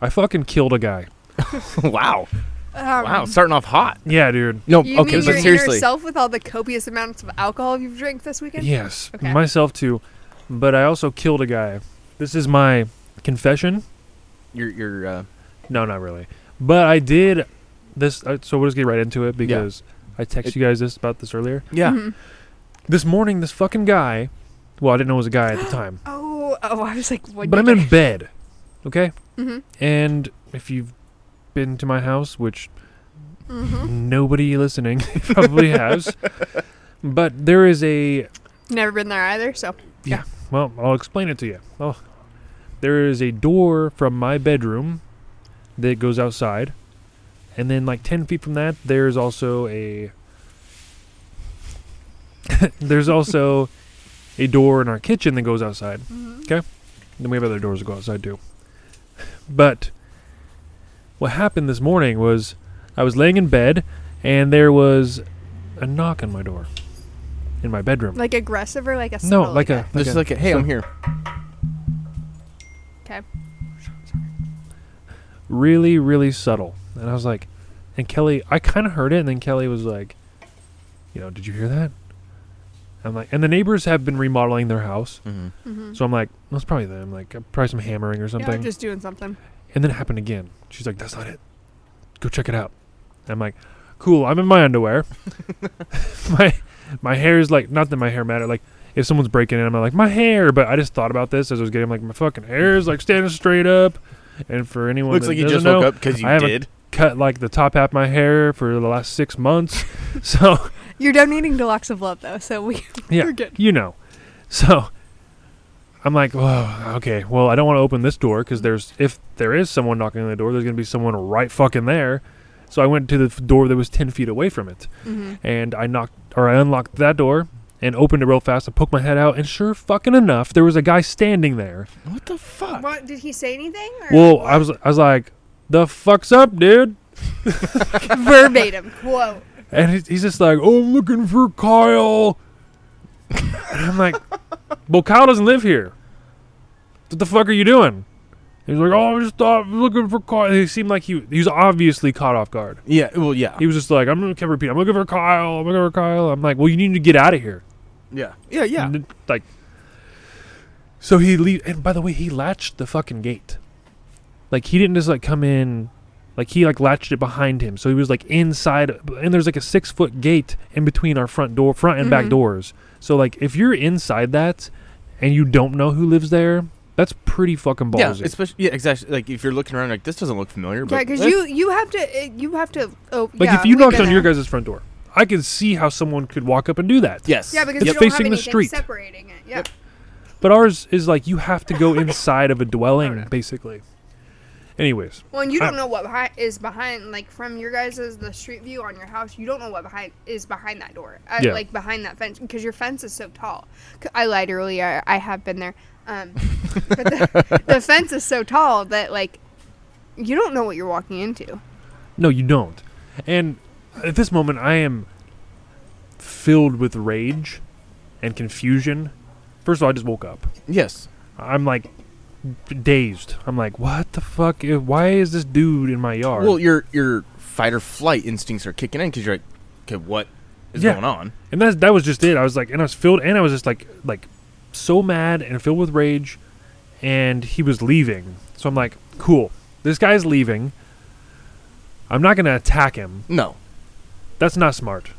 I fucking killed a guy. wow. Um, Wow. Starting off hot. Yeah, dude. No, You okay, mean but your seriously. inner self with all the copious amounts of alcohol you've drank this weekend? Yes, Okay. myself too. But I also killed a guy. This is my confession. You're you're uh, No, not really. But I did this. Uh, so we'll just get right into it because I texted you guys this about this earlier. yeah. Mhm. This morning, this fucking guy. Well, I didn't know it was a guy at the time. Oh, oh, I was like, what? but I'm in bed. Okay. Mm-hmm. And if you've been to my house, which Mm-hmm. nobody listening probably has, but there is a Never been there either, so. Yeah. Well, I'll explain it to you. Oh, there is a door from my bedroom that goes outside, and then like ten feet from that, there's also a. there's also a door in our kitchen that goes outside. Mhm. Then we have other doors that go outside too. But what happened this morning was I was laying in bed, and there was a knock on my door in my bedroom. Like aggressive or like a no, subtle like a guy? like Just a- like, a, hey, I'm here. Okay. really, really subtle. And I was like, and Kelly, I kind of heard it, and then Kelly was like, you know, did you hear that? I'm like, and the neighbors have been remodeling their house, Mm-hmm. Mm-hmm. so I'm like, that's probably them, like uh, probably some hammering or something. yeah, something. just doing something. and then it happened again. She's like, that's not it. Go check it out. And I'm like, cool. I'm in my underwear. my my hair is like, not that my hair matter. Like, if someone's breaking in, I'm like, my hair. But I just thought about this as I was getting like, my fucking hair is like standing straight up. And for anyone Looks that like you just know, woke up because you I haven't- did. cut like the top half of my hair for the last six months. so You're donating to Locks of Love, though, so we, yeah, we're good. you know. So I'm like, oh, okay. Well, I don't want to open this door because there's if there is someone knocking on the door, there's gonna be someone right fucking there. So I went to the f- door that was ten feet away from it, Mm-hmm. and I knocked or I unlocked that door and opened it real fast. I poked my head out, and sure fucking enough, there was a guy standing there. What the fuck? What did he say anything? Or Well, I was I was like, the fuck's up, dude? verbatim quote. And he's, he's just like, oh, I'm looking for Kyle. and I'm like, well, Kyle doesn't live here. What the fuck are you doing? He's like, oh, I'm just thought I'm looking for Kyle. He seemed like he he was obviously caught off guard. Yeah. Well, yeah. He was just like, I'm gonna keep repeating, I'm looking for Kyle. I'm looking for Kyle. I'm like, well, you need to get out of here. Yeah. Yeah. Yeah. And then, like, so he leave. And by the way, he latched the fucking gate. Like he didn't just like come in. Like he like latched it behind him, so he was like inside, and there's like a six foot gate in between our front door, front and back Mhm. doors. So like if you're inside that, and you don't know who lives there, that's pretty fucking ballsy. Yeah, ballsy. especially yeah, exactly. Like if you're looking around, like this doesn't look familiar. Yeah, because eh, you you have to uh, you have to. Oh, like yeah, if you knocked on your it. guys' front door, I could see how someone could walk up and do that. yes, Yeah, because It's you don't facing have the street. separating it. Yeah. Yep. But ours is like you have to go inside of a dwelling, basically. Anyways, Well, and you don't know what behind, is behind, like from your guys' the street view on your house. You don't know what behind is behind that door, uh, Yeah. like behind that fence, because your fence is so tall. I lied earlier. I have been there, um, but the, the fence is so tall that like you don't know what you're walking into. No, you don't. And at this moment, I am filled with rage and confusion. First of all, I just woke up. yes. I'm like dazed. I'm like, what the fuck? Why is this dude in my yard? Well, your your fight or flight instincts are kicking in because you're like, okay, what is Yeah. going on? and that's that was just it. I was like, and I was filled, and I was just like, like so mad and filled with rage. And he was leaving, so I'm like, cool. This guy's leaving. I'm not gonna attack him. No, That's not smart.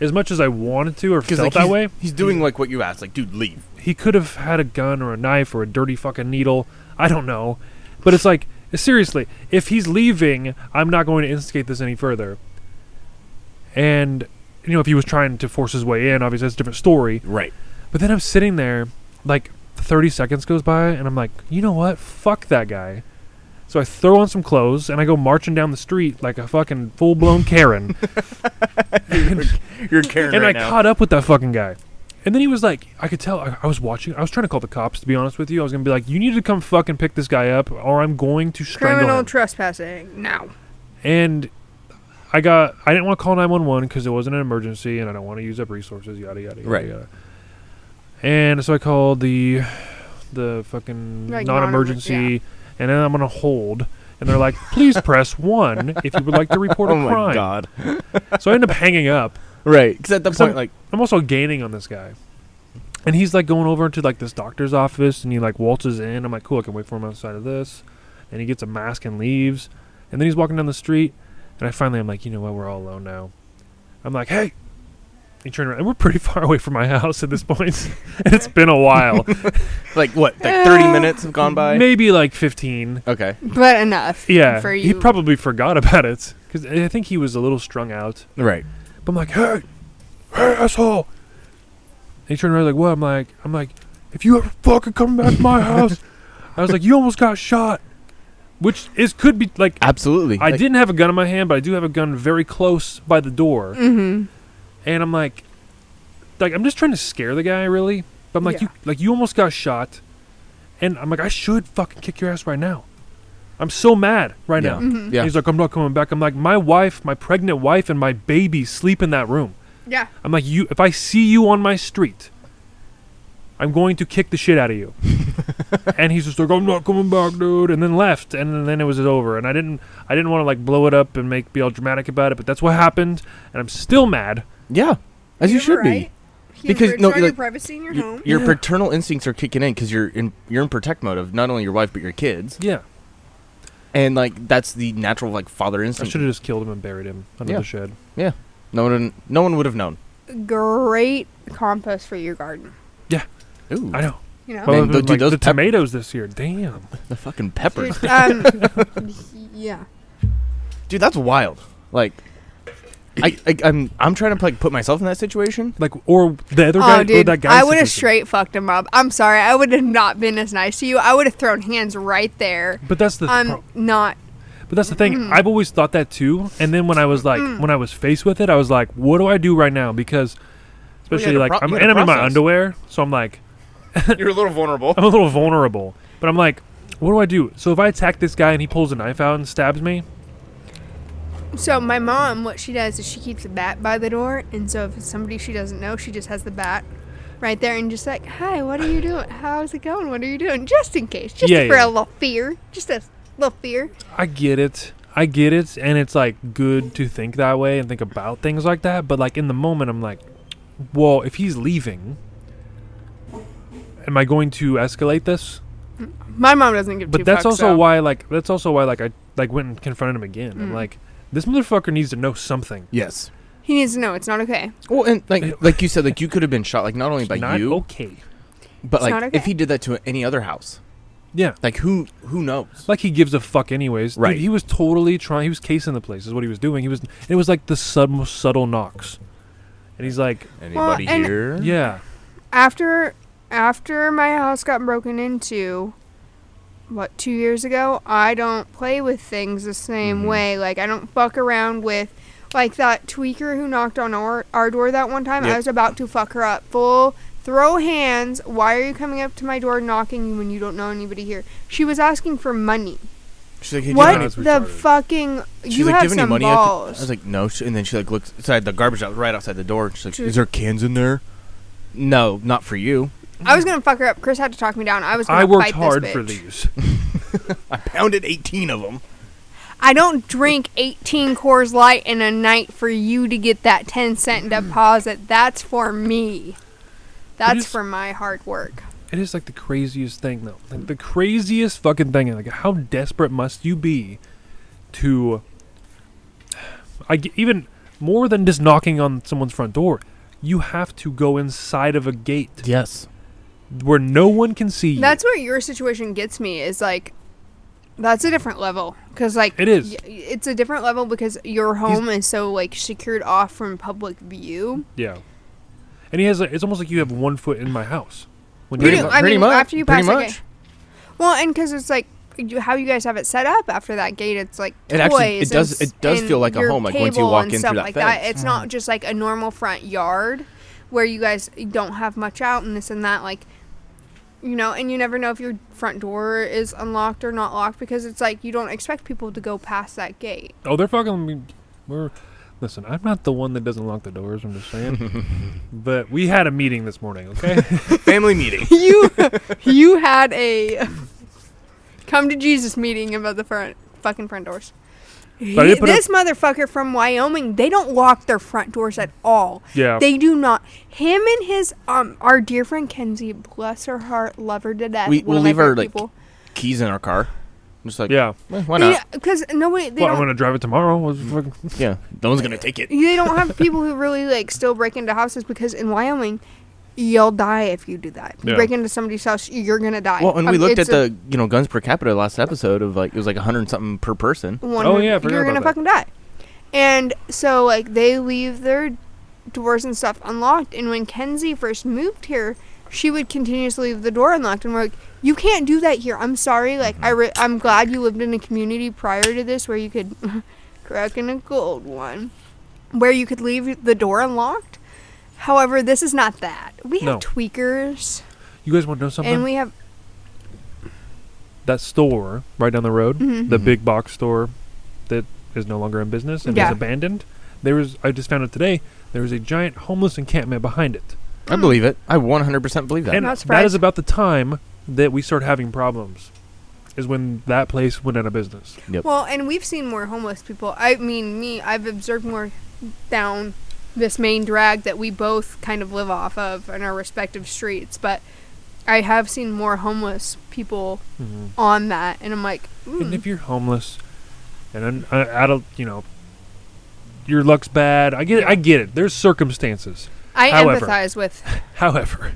As much as I wanted to or felt like that he's, way, he's doing like what you asked. Like, dude, leave. he could have had a gun or a knife or a dirty fucking needle. I don't know. But it's like, seriously, if he's leaving, I'm not going to instigate this any further. And, you know, if he was trying to force his way in, obviously that's a different story. Right. But then I'm sitting there, like, 30 seconds goes by, and I'm like, you know what? Fuck that guy. So I throw on some clothes, and I go marching down the street like a fucking full blown Karen. You're Karen and right I now. caught up with that fucking guy. And then he was like, I could tell. I, I was watching. I was trying to call the cops. To be honest with you, I was gonna be like, you need to come fucking pick this guy up, or I'm going to strangle Criminal him. trespassing now. and I got. I didn't want to call 911 because it wasn't an emergency, and I don't want to use up resources. Yada yada. yada Right. Yada. And so I called the the fucking Like non-emergency, non-emer- and then I'm gonna hold. and they're like, "Please press one if you would like to report a oh my crime." god. So I end up hanging up. Right. Because at the 'Cause point, I'm- like, I'm also gaining on this guy. And he's like going over to like this doctor's office and he like waltzes in. I'm like, cool, I can wait for him outside of this. And he gets a mask and leaves. And then he's walking down the street. And I finally, I'm like, you know what, we're all alone now. I'm like, hey. He turned around. And we're pretty far away from my house at this point. and it's been a while. like what? Like 30 minutes have gone by? Maybe like 15. Okay. But enough. Yeah. For you. He probably forgot about it. Because I think he was a little strung out. Right. But I'm like, hey, hey, asshole. And he turned around like, what? I'm like, I'm like, if you ever fucking come back to my house, I was like, you almost got shot. Which is could be like, Absolutely. I Like, didn't have a gun in my hand, but I do have a gun very close by the door. Mm-hmm. And I'm like, like I'm just trying to scare the guy, really. But I'm like, Yeah. you, like you almost got shot, and I'm like, I should fucking kick your ass right now. I'm so mad right Yeah. now. Mm-hmm. Yeah. He's like, I'm not coming back. I'm like, my wife, my pregnant wife, and my baby sleep in that room. Yeah. I'm like, you. If I see you on my street, I'm going to kick the shit out of you. and he's just like, I'm not coming back, dude, and then left, and then it was over. And I didn't, I didn't want to like blow it up and make be all dramatic about it, but that's what happened, and I'm still mad. Yeah. As you, should be. Because, no, your like, privacy in your Y- home. your Yeah. paternal instincts are kicking in because you're in you're in protect mode of not only your wife but your kids, Yeah, and like that's the natural like father instinct. I should have just killed him and buried him under Yeah. the shed. Yeah. No one, no one would have known. Great compost for your garden. Yeah. Ooh, I know. You know. Man, Well, dude, like those the pep- tomatoes this year, damn. the fucking peppers, Dude, um, yeah. dude. That's wild. Like, I, I I'm I'm trying to like put myself in that situation. Like, or the other guy, Oh, or dude, that guy. I would have straight fucked him up. I'm sorry. I would have not been as nice to you. I would have thrown hands right there. But that's the. I'm pro- not. But that's the thing. Mm. I've always thought that too. And then when I was like, when I was faced with it, I was like, what do I do right now? Because, especially had to like, pro- I'm, and I'm in my underwear, so I'm like, You're a little vulnerable. I'm a little vulnerable. But I'm like, what do I do? So if I attack this guy and he pulls a knife out and stabs me, So my mom, what she does is she keeps a bat by the door, and so if it's somebody she doesn't know, she just has the bat right there and just like, "Hi, what are you doing? How's it going? What are you doing?" Just in case, just Yeah, for yeah. a little fear, just a little fear. I get it. I get it. And it's like good to think that way and think about things like that. But like in the moment, I'm like, well, if he's leaving, am I going to escalate this? My mom doesn't give two But that's fucks, also so- why, like, that's also why, like, I like went and confronted him again. I'm Mm. like, this motherfucker needs to know something. Yes. he needs to know it's not okay. Well, and like like you said, like you could have been shot, like not only by Not you, okay. but It's like not okay. if he did that to any other house, Yeah, like who who knows? like he gives a fuck anyways. Dude, Right. he was totally trying. He was casing the place. Is what he was doing. He was. It was like the sub, most subtle knocks, and he's like, Anybody and- here? yeah, After after my house got broken into, what two years ago, I don't play with things the same Mhm. way. Like I don't fuck around with. Like that tweaker who knocked on our, our door that one time, I was about to fuck her up. Full throw hands. Why are you coming up to my door knocking when you don't know anybody here? She was asking for money. She's like, hey, what the retarded. fucking? She's you like, have "Do you have any some money?" I, could-" balls. I was like, "No," She- and then she like looks inside the garbage out right outside the door. She's like, "Is there cans in there?" No, not for you. I was gonna fuck her up. Chris had to talk me down. I was. Gonna I worked fight hard this for these. I pounded eighteen of them. I don't drink 18 Coors Light in a night for you to get that 10 cent deposit. That's for me. That's is- for my hard work. It is like the craziest thing, though. Like the craziest fucking thing. Like, how desperate must you be to? I, even more than just knocking on someone's front door. You have to go inside of a gate Yes. Where no one can see you. That's where your situation gets me is like that's a different level cuz like It is. y- it's a different level because your home is so like secured off from public view. yeah. And he has. A, it's almost like you have one foot in my house. When You you're do. I pretty mean, much. after you pretty pass much. gate. Well, and cuz it's like you, how you guys have it set up after that gate, it's like It actually- it does- it does feel like a home, like, once you walk in stuff through that like that. fence. It's not mm-hmm. just like a normal front yard where you guys don't have much out and this and that. Like, you know, and you never know if your front door is unlocked or not locked because it's like you don't expect people to go past that gate. Oh, they're fucking me. We're listen. I'm not the one that doesn't lock the doors. I'm just saying. but we had a meeting this morning. Okay. Family meeting. you you had a come to Jesus meeting about the front fucking front doors. But He- did put this motherfucker from Wyoming, they don't lock their front doors at all. Yeah. They do not. Him and his um our dear friend Kenzie, bless her heart, love her to death. We, we'll leave our, favorite like. Keys in our car. Just like yeah. eh, why not? Because nobody they Well, I'm gonna drive it tomorrow. Yeah, no one's gonna take it. they don't have people who really like still break into houses because in Wyoming, you'll die if you do that. You Yeah. break into somebody's house, you're gonna die. Well, and we Um, looked at a the you know guns per capita last episode of like it was like a hundred something per person. Oh who- yeah, I forgot you're about gonna that. fucking die. And so like they leave their doors and stuff unlocked. And when Kenzie first moved here, she would continuously leave the door unlocked, and we're like, "You can't do that here. I'm sorry. Like I re- I'm glad you lived in a community prior to this where you could crack in a gold one, where you could leave the door unlocked." However, this is not that. We have No. tweakers, You guys want to know something? and we have that store right down the road, Mhm. the big box store that is no longer in business and Yeah. is abandoned. There was I just found out today. There was a giant homeless encampment behind it, I believe it. I 100% believe that. and not that surprised. is about the time that we start having problems. Is when that place went out of business. Yep. Well, and we've seen more homeless people. I mean, me, I've observed more down this main drag that we both kind of live off of in our respective streets, but I have seen more homeless people Mhm. on that, and I'm like, And mm, if you're homeless, and an uh, adult, you know, your luck's bad. I get, I get it. There's circumstances. I however- empathize with. However,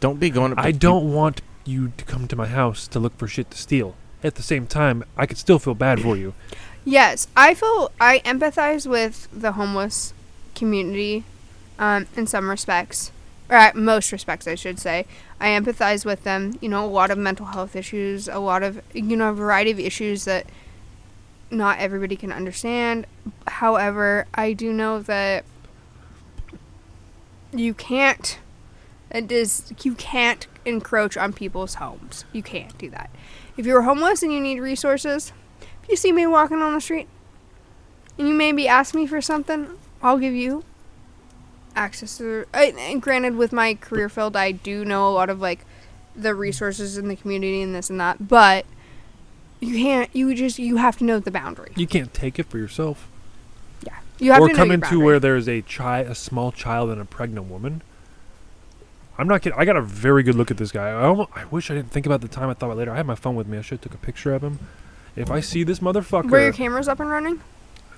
Don't be going up. to I peop- don't want you to come to my house to look for shit to steal. At the same time, I could still feel bad for you. Yes, I feel I empathize with the homeless community, um, in some respects, or at most respects, I should say. I empathize with them. You know, a lot of mental health issues, a lot of you know, a variety of issues that not everybody can understand. However, I do know that you can't. It is you can't encroach on people's homes. You can't do that. If you're homeless and you need resources, if you see me walking on the street and you maybe ask me for something, I'll give you access to. And granted, with my career field, I do know a lot of like the resources in the community and this and that, but you can't. You just you have to know the boundary. You can't take it for yourself. Yeah, you have or to come into where there's a child, a small child, and a pregnant woman. I'm not kidding. I got a very good look at this guy. I, almost, I wish I didn't think about the time. I thought about it later. I had my phone with me. I should have took a picture of him. If I see this motherfucker, Were your cameras up and running?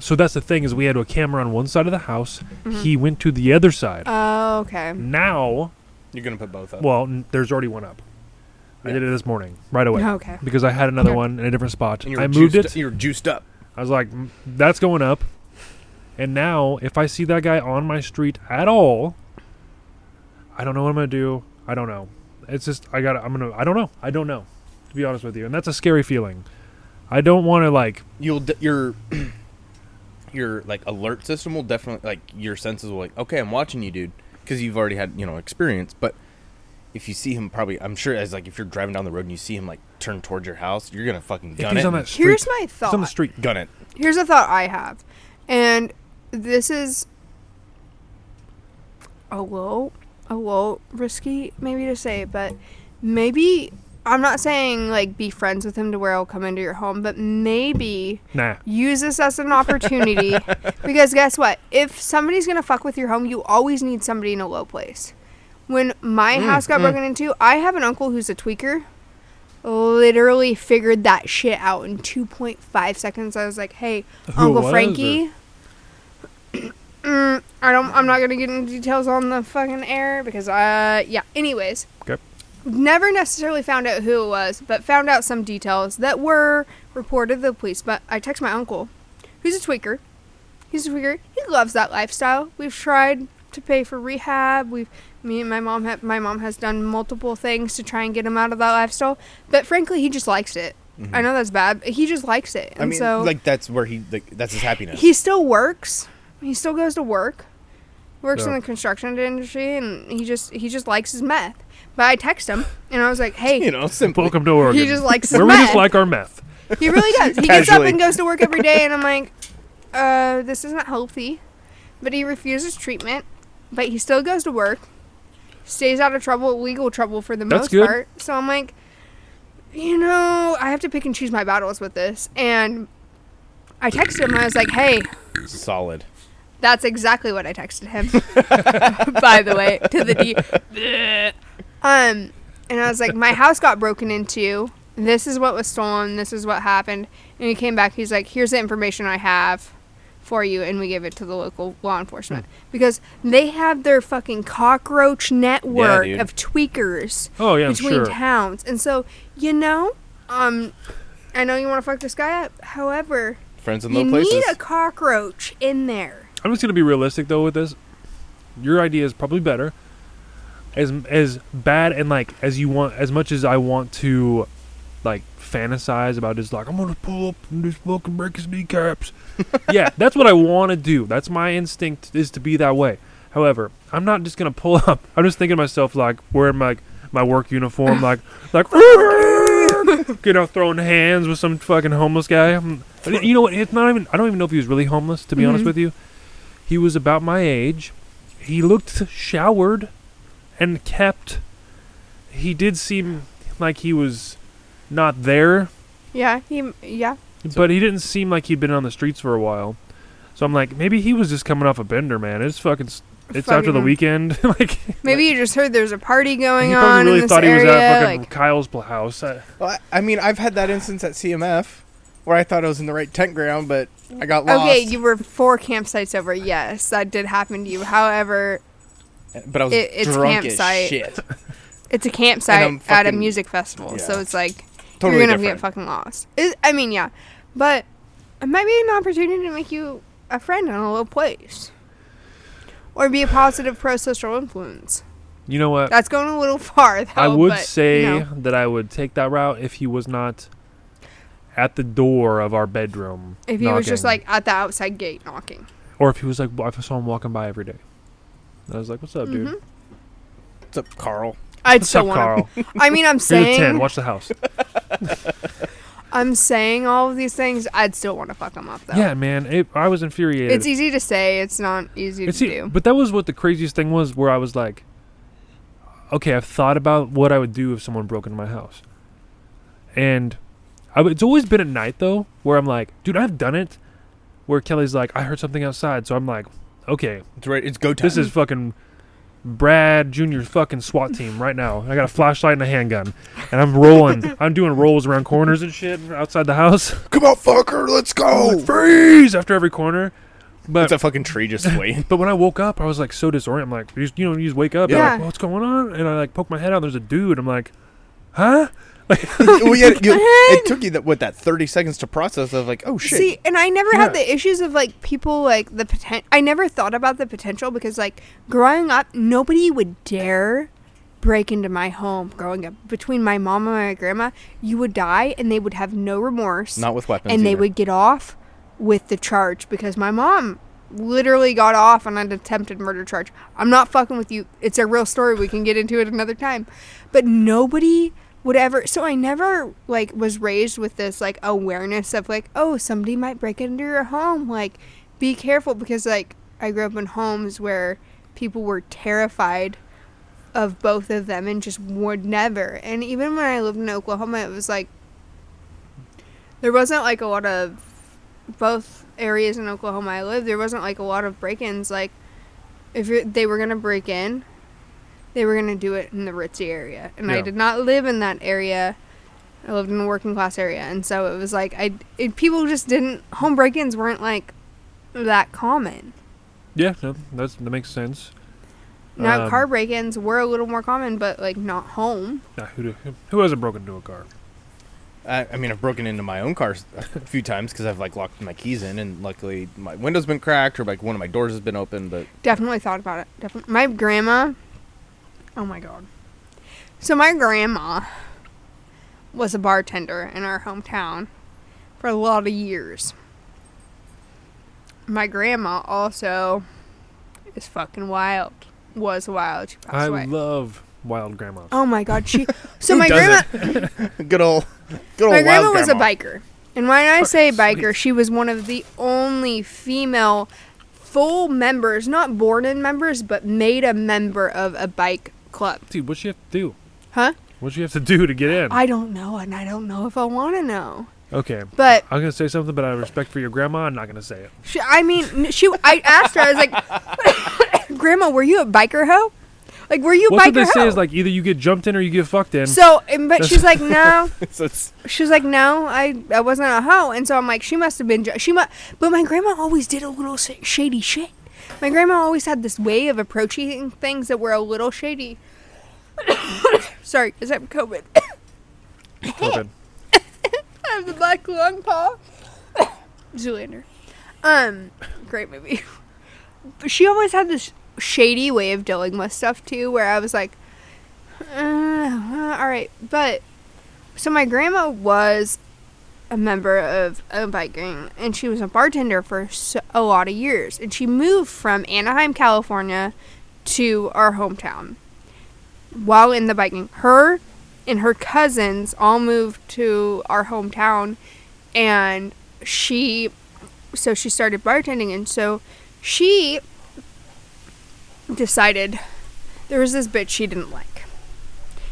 So that's the thing is we had a camera on one side of the house. Mhm. He went to the other side. Oh, okay. now, You're gonna put both up. well, n- there's already one up. I did it this morning, right away, Okay. because I had another Okay. one in a different spot. And I moved juiced, it. You're juiced up. I was like, "Mm, that's going up. And now, if I see that guy on my street at all, I don't know what I'm gonna do. I don't know. It's just I got. to I'm gonna. I don't know. I don't know. To be honest with you, and that's a scary feeling. I don't want to like. You'll d- your your like alert system will definitely like your senses will like okay I'm watching you dude because you've already had you know experience. But if you see him probably I'm sure as like if you're driving down the road and you see him like turn towards your house you're gonna fucking gun he's it. on that street, Here's my he's on the street. gun it. Here's a thought I have, and this is a little, a little risky maybe to say, but maybe I'm not saying like be friends with him to where he'll come into your home, but maybe Nah. use this as an opportunity because guess what? If somebody's gonna fuck with your home, you always need somebody in a low place. When my Mm, house got mm. broken into, I have an uncle who's a tweaker. Literally figured that shit out in 2.5 seconds. I was like, "Hey, Who Uncle Frankie." mm, I don't. I'm not gonna get into details on the fucking air because, uh, yeah. Anyways. Never necessarily found out who it was, but found out some details that were reported to the police. But I text my uncle, who's a tweaker. He's a tweaker. He loves that lifestyle. We've tried to pay for rehab. We've me and my mom have my mom has done multiple things to try and get him out of that lifestyle. But frankly, he just likes it. I know that's bad. But he just likes it, and Mm-hmm. I mean so like that's where he like that's his happiness he still works. He still goes to work. Works in the construction industry, and he just he just likes his meth. But I text him, and I was like, "Hey, you know simple Welcome to Oregon. he just likes his where we just like our meth. He really does. He gets up Casually. and goes to work every day, and I'm like, uh, this isn't healthy. But he refuses treatment. But he still goes to work. Stays out of trouble, legal trouble for the That's most good. part. So I'm like, you know, I have to pick and choose my battles with this. And I texted him. And I was like, hey, Solid. that's exactly what I texted him. By the way, to the D. um, and I was like, my house got broken into. This is what was stolen. This is what happened. And he came back. He's like, here's the information I have for you. And we gave it to the local law enforcement. Because they have their fucking cockroach network dude. of tweakers Oh yeah, I'm between sure. towns. And so, you know, um, I know you want to fuck this guy up. However, Friends in you low places. need a cockroach in there. I'm just gonna be realistic though with this. Your idea is probably better. As as bad and like as you want, as much as I want to, like fantasize about just like I'm gonna pull up and just fucking break his kneecaps. yeah, that's what I want to do. That's my instinct is to be that way. However, I'm not just gonna pull up. I'm just thinking to myself like wearing my my work uniform, like like you know throwing hands with some fucking homeless guy. You know what? It's not even. I don't even know if he was really homeless. To be honest Mhm. with you, he was about my age. He looked showered and kept. He did seem like he was not there, Yeah, he yeah. but he didn't seem like he'd been on the streets for a while. So I'm like, maybe he was just coming off a bender, man. It's fucking. s- It's after the weekend. like Maybe you just heard there's a party going he on probably in really this thought he was at fucking like, Kyle's house. Uh, Well, I I mean, I've had that instance at CMF where I thought I was in the right tent ground, but I got lost. okay, you were four campsites over. Yes, that did happen to you. However, but I was it- it's drunk campsite. as shit. it's a campsite I'm at a music festival, so it's like Totally you're gonna different. get fucking lost. It, I mean, yeah, but it might be an opportunity to make you a friend in a little place, or be a positive pro-social influence. you know what? That's going a little far. Though, I would but, say you know. that I would take that route if he was not at the door of our bedroom. if he was just like at the outside gate knocking. or if he was like, if I saw him walking by every day. And I was like, "What's up, dude? Mhm. What's up, Carl? I'd What's still up, want Carl? to. I mean, I'm Here's a ten. saying, Watch the house." I'm saying all of these things. I'd still want to fuck him up though. Yeah, man. It, I was infuriated. It's easy to say. It's not easy It's to e- do. But that was what the craziest thing was, where I was like, "Okay, I've thought about what I would do if someone broke into my house." And I w- it's always been at night though, where I'm like, "Dude, I've done it." Where Kelly's like, "I heard something outside," so I'm like, "Okay, It's right. It's go time. This is fucking Brad Junior's fucking SWAT team right now. I got a flashlight and a handgun, and I'm rolling. I'm doing rolls around corners and shit outside the house. come on, fucker. Let's go. like, freeze after every corner. It's But a fucking tree just swaying. but when I woke up, I was like so disoriented. I'm like, you, just, you know, you just wake up. Yeah. Yeah. Like, what's going on? And I like poke my head out. There's a dude. I'm like, huh? well, yeah, you, it took you that what that thirty seconds to process of like, oh shit. See, and I never Yeah. had the issues of like people like the potential. I never thought about the potential because like growing up, nobody would dare break into my home. Growing up, between my mom and my grandma, you would die, and they would have no remorse, Not with weapons. and they would get off with the charge because my mom literally got off on an attempted murder charge. I'm not fucking with you. It's a real story. We can get into it another time. But nobody would ever so I never like was raised with this like awareness of like, oh, somebody might break into your home. Like, be careful because like I grew up in homes where people were terrified of both of them and just would never. And even when I lived in Oklahoma, it was like there wasn't like a lot of both areas in Oklahoma I lived. There wasn't like a lot of break-ins. Like if they were gonna break in, they were gonna do it in the ritzy area, and I did not live in that area. I lived in a working class area, and so it was like I it, people just didn't home break-ins weren't like that common. Yeah, no, that's, that makes sense. Now Um, car break-ins were a little more common, but like not home. Nah, who, do- who hasn't broken into a car? I, I mean, I've broken into my own car a few times because I've like locked my keys in, and luckily my window's been cracked or like one of my doors has been open. But Definitely thought about it. Definitely. My grandma. Oh my god. So my grandma was a bartender in our hometown for a lot of years. My grandma also is fucking wild. Was wild. She passed I away. love wild grandmas. oh my god. She. So my grandma. good old, good old My grandma wild was a grandma. biker. And when I say biker, she was one of the only female full members, not born in members, but made a member of a bike club. Dude, what you have to do? Huh? What'd you have to do to get in? I don't know, and I don't know if I want to know. okay. But I'm gonna say something, but out of respect for your grandma, I'm not gonna say it. she, I mean, she. I asked her. I was like, "Grandma, were you a biker hoe? Like, were you a What's what biker they hoe?" say is like either you get jumped in or you get fucked in. so, and, but she's like, "No." so it's She's like, "No, I, I wasn't a hoe," and so I'm like, "She must have been. ju- She must." But my grandma always did a little sh- shady shit. My grandma always had this way of approaching things that were a little shady. Sorry, is that COVID? COVID. I have the black lung paw. Zoolander. Um, great movie. But she always had this shady way of dealing with stuff too, where I was like, uh, all right. But so my grandma was a member of a bike gang, and she was a bartender for so, a lot of years, and she moved from Anaheim, California, to our hometown. While in the biking, her and her cousins all moved to our hometown and she so she started bartending and so she decided there was this bitch she didn't like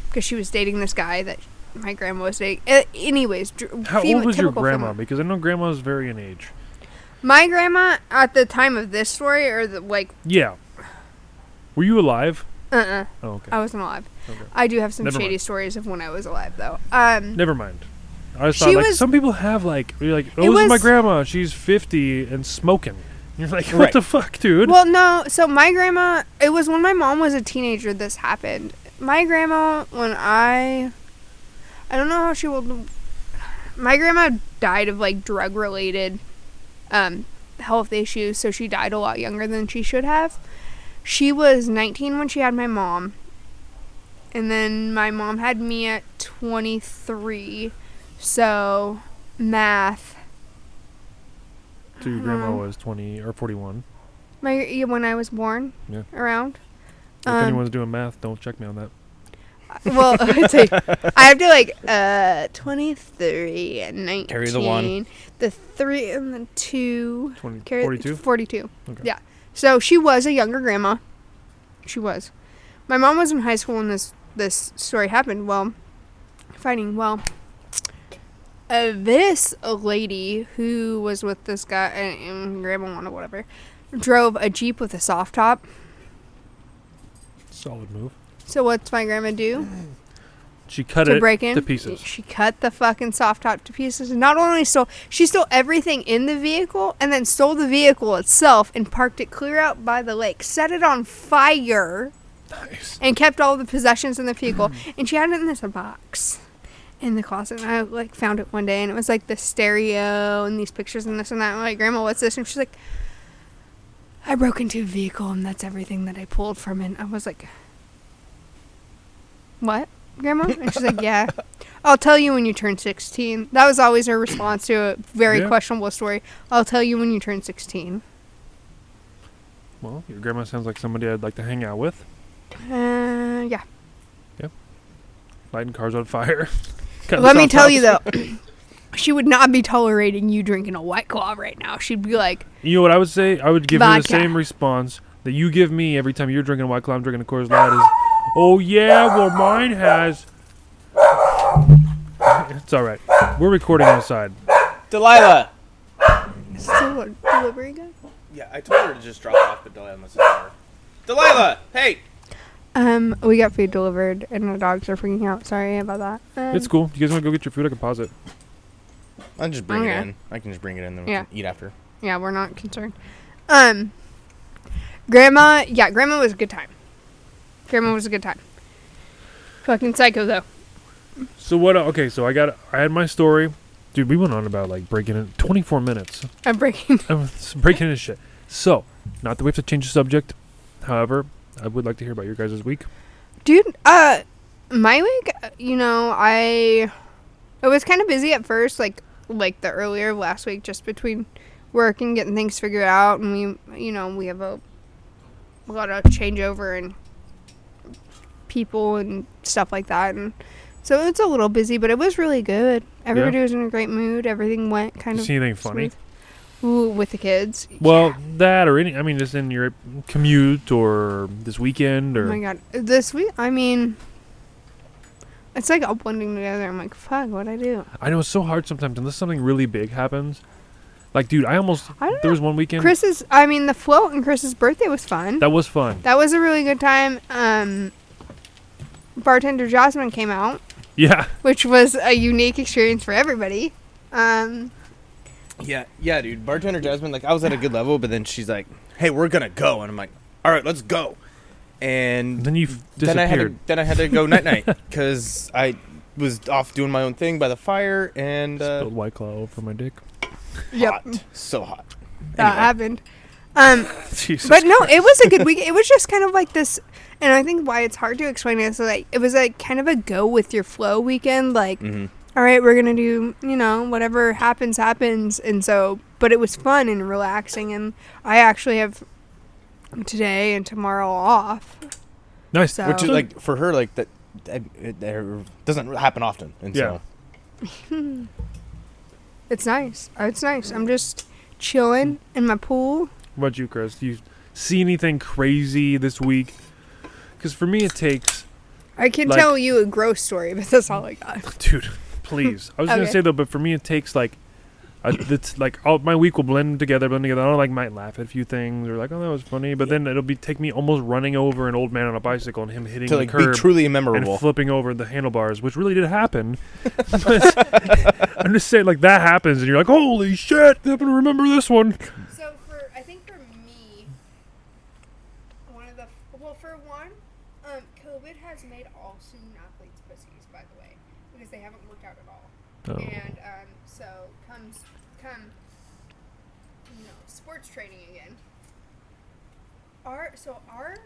because she was dating this guy that my grandma was dating. Uh, anyways, dr- How fem- old was your grandma? female. Because I know grandmas vary in age. My grandma at the time of this story, or the like, Yeah. Were you alive? uh, uh Oh, okay. I wasn't alive. Okay. I do have some Never shady mind. stories of when I was alive, though. Um, Never mind. I just thought like was- some people have like you're like oh this is my grandma she's 50 and smoking. You're like what Right. the fuck, dude? Well, no. So my grandma, it was when my mom was a teenager. This happened. My grandma, when I, I don't know how she will. My grandma died of like drug related, um, health issues. So she died a lot younger than she should have. She was 19 when she had my mom, and then my mom had me at 23. So, math. so your grandma um, was 20 or 41. My when I was born. Yeah. Around. If Um, anyone's doing math, don't check me on that. Well, it's like, I have to like uh 23 and 19. Carry the one. The 3 and the 2. 20, Carry 42. 42. Okay. Yeah. So she was a younger grandma. She was. My mom was in high school when this this story happened. Well, fighting. Well, uh, this lady who was with this guy and, and grandma one or whatever drove a jeep with a soft top. Solid move. So what's my grandma do? She cut to it break in to pieces. She cut the fucking soft top to pieces. Not only stole, she stole everything in the vehicle and then stole the vehicle itself and parked it clear out by the lake, set it on fire, Nice. and kept all the possessions in the vehicle. Mm. and she had it in this box in the closet. And I like found it one day, and it was like the stereo and these pictures and this and that. I'm like, Grandma, what's this? And she's like, I broke into a vehicle, and that's everything that I pulled from it. I was like, What, Grandma? And she's like, Yeah. I'll tell you when you turn 16. That was always her response to a very Yeah. questionable story. I'll tell you when you turn 16. Well, your grandma sounds like somebody I'd like to hang out with. Uh, yeah. Lighting cars on fire. Let me tell you though, she would not be tolerating you drinking a white claw right now. She'd be like, You know what I would say? I would give her the same response that you give me every time you're drinking a White Claw, I'm drinking a Coors Light. Is, oh yeah, well mine has. It's all right. We're recording outside. Delilah. "Is this a delivery guy?" Yeah, I told her to just drop off, but Delilah must have her. Delilah, hey. Um, we got food delivered, and the dogs are freaking out. Sorry about that. Um, It's cool. You guys want to go get your food? I can pause it. I'll just bring Okay. it in. I can just bring it in, then we Yeah. can eat after. Yeah, we're not concerned. Um, grandma, yeah, grandma was a good time. Grandma was a good time. Fucking psycho though. So what? Okay, so I got. I had my story, dude. We went on about like breaking in 24 minutes. I'm breaking. I was breaking this shit. So, not that we have to change the subject. However, I would like to hear about your guys' week. Dude, uh, my week, uh, you know, I, it was kind of busy at first, like, like the earlier of last week, just between work and getting things figured out, and we, you know, we have a, a lot of changeover and people and stuff like that, and so it's a little busy, but it was really good. Everybody was in a great mood. Everything went kind you of see anything funny? Ooh, with the kids. Well, that or any. I mean, just in your commute or this weekend or. Oh my god, this week. I mean, It's like all blending together. I'm like, fuck, what'd I do? I know it's so hard sometimes unless something really big happens. Like, dude, I almost I don't there was one weekend Chris's, I mean, the float and Chris's birthday was fun. that was fun. That was a really good time. Um, bartender Jasmine came out, Yeah, which was a unique experience for everybody. Um, Yeah, yeah, dude. Bartender Jasmine, like I was at a good level, but then she's like, "Hey, we're gonna go," and I'm like, "All right, let's go." And then you then I had to then I had to go night night because I was off doing my own thing by the fire and uh, Spilled white claw over my dick. Yep. hot, so hot. that Anyway. happened. Um, Jesus. but no, it was a good week. It was just kind of like this, and I think why it's hard to explain is like it was like kind of a go with your flow weekend. Like, Mhm. all right, we're gonna do you know whatever happens happens, and so but it was fun and relaxing, and I actually have today and tomorrow off. nice. So- Which is like for her, like that, that it, that doesn't happen often, and Yeah. so It's nice. It's nice. I'm just chilling in my pool. What about you, Chris? Do you see anything crazy this week? Because for me, it takes, I can Like- tell you a gross story, but that's all I got. dude. Please, I was gonna say though, but for me, it takes like, I, it's like all my week will blend together, blend together. I like might laugh at a few things or like, oh, that was funny, but Yeah. then it'll be take me almost running over an old man on a bicycle and him hitting to the like be curb truly and memorable. flipping over the handlebars, which really did happen. but I'm just saying, like that happens, and you're like, holy shit! I'm gonna remember this one. So for I think for me, one of the well for one, um, COVID has made all student athletes pussies. By the way, because they haven't worked out at all. Oh. And um, so comes come, you know, sports training again. Our so our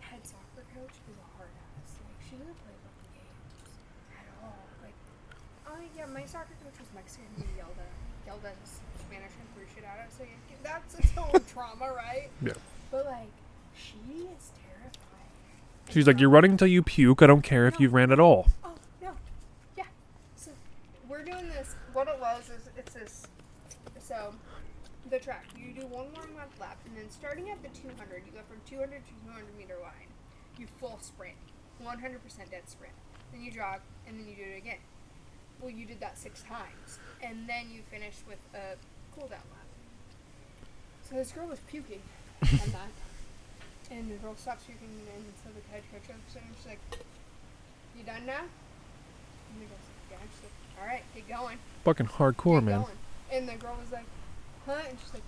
head soccer coach is a hard ass. Like she doesn't play fucking games at all. Like, oh yeah, my soccer coach was Mexican. He yelled at yelled at Spanish and threw shit at us. So yeah, that's its own trauma, right? Yeah. But like, she is terrifying. She's like, you're running until you puke. I don't care if you ran at all. Oh no, yeah. So we're doing this. What it was is it's this. So the track. You do one more lap, and then starting at the 200, you go from 200 to 200 meter line. You full sprint, 100% dead sprint. Then you jog, and then you do it again. Well, you did that six times, and then you finished with a cool down lap. So this girl was puking on that. And the girl stops puking, and so the head coach comes in and she's like, You done now? And the girl's like, Yeah. She's like, All right, keep going. Fucking hardcore, keep man. going. And the girl was like, Huh? And she's like,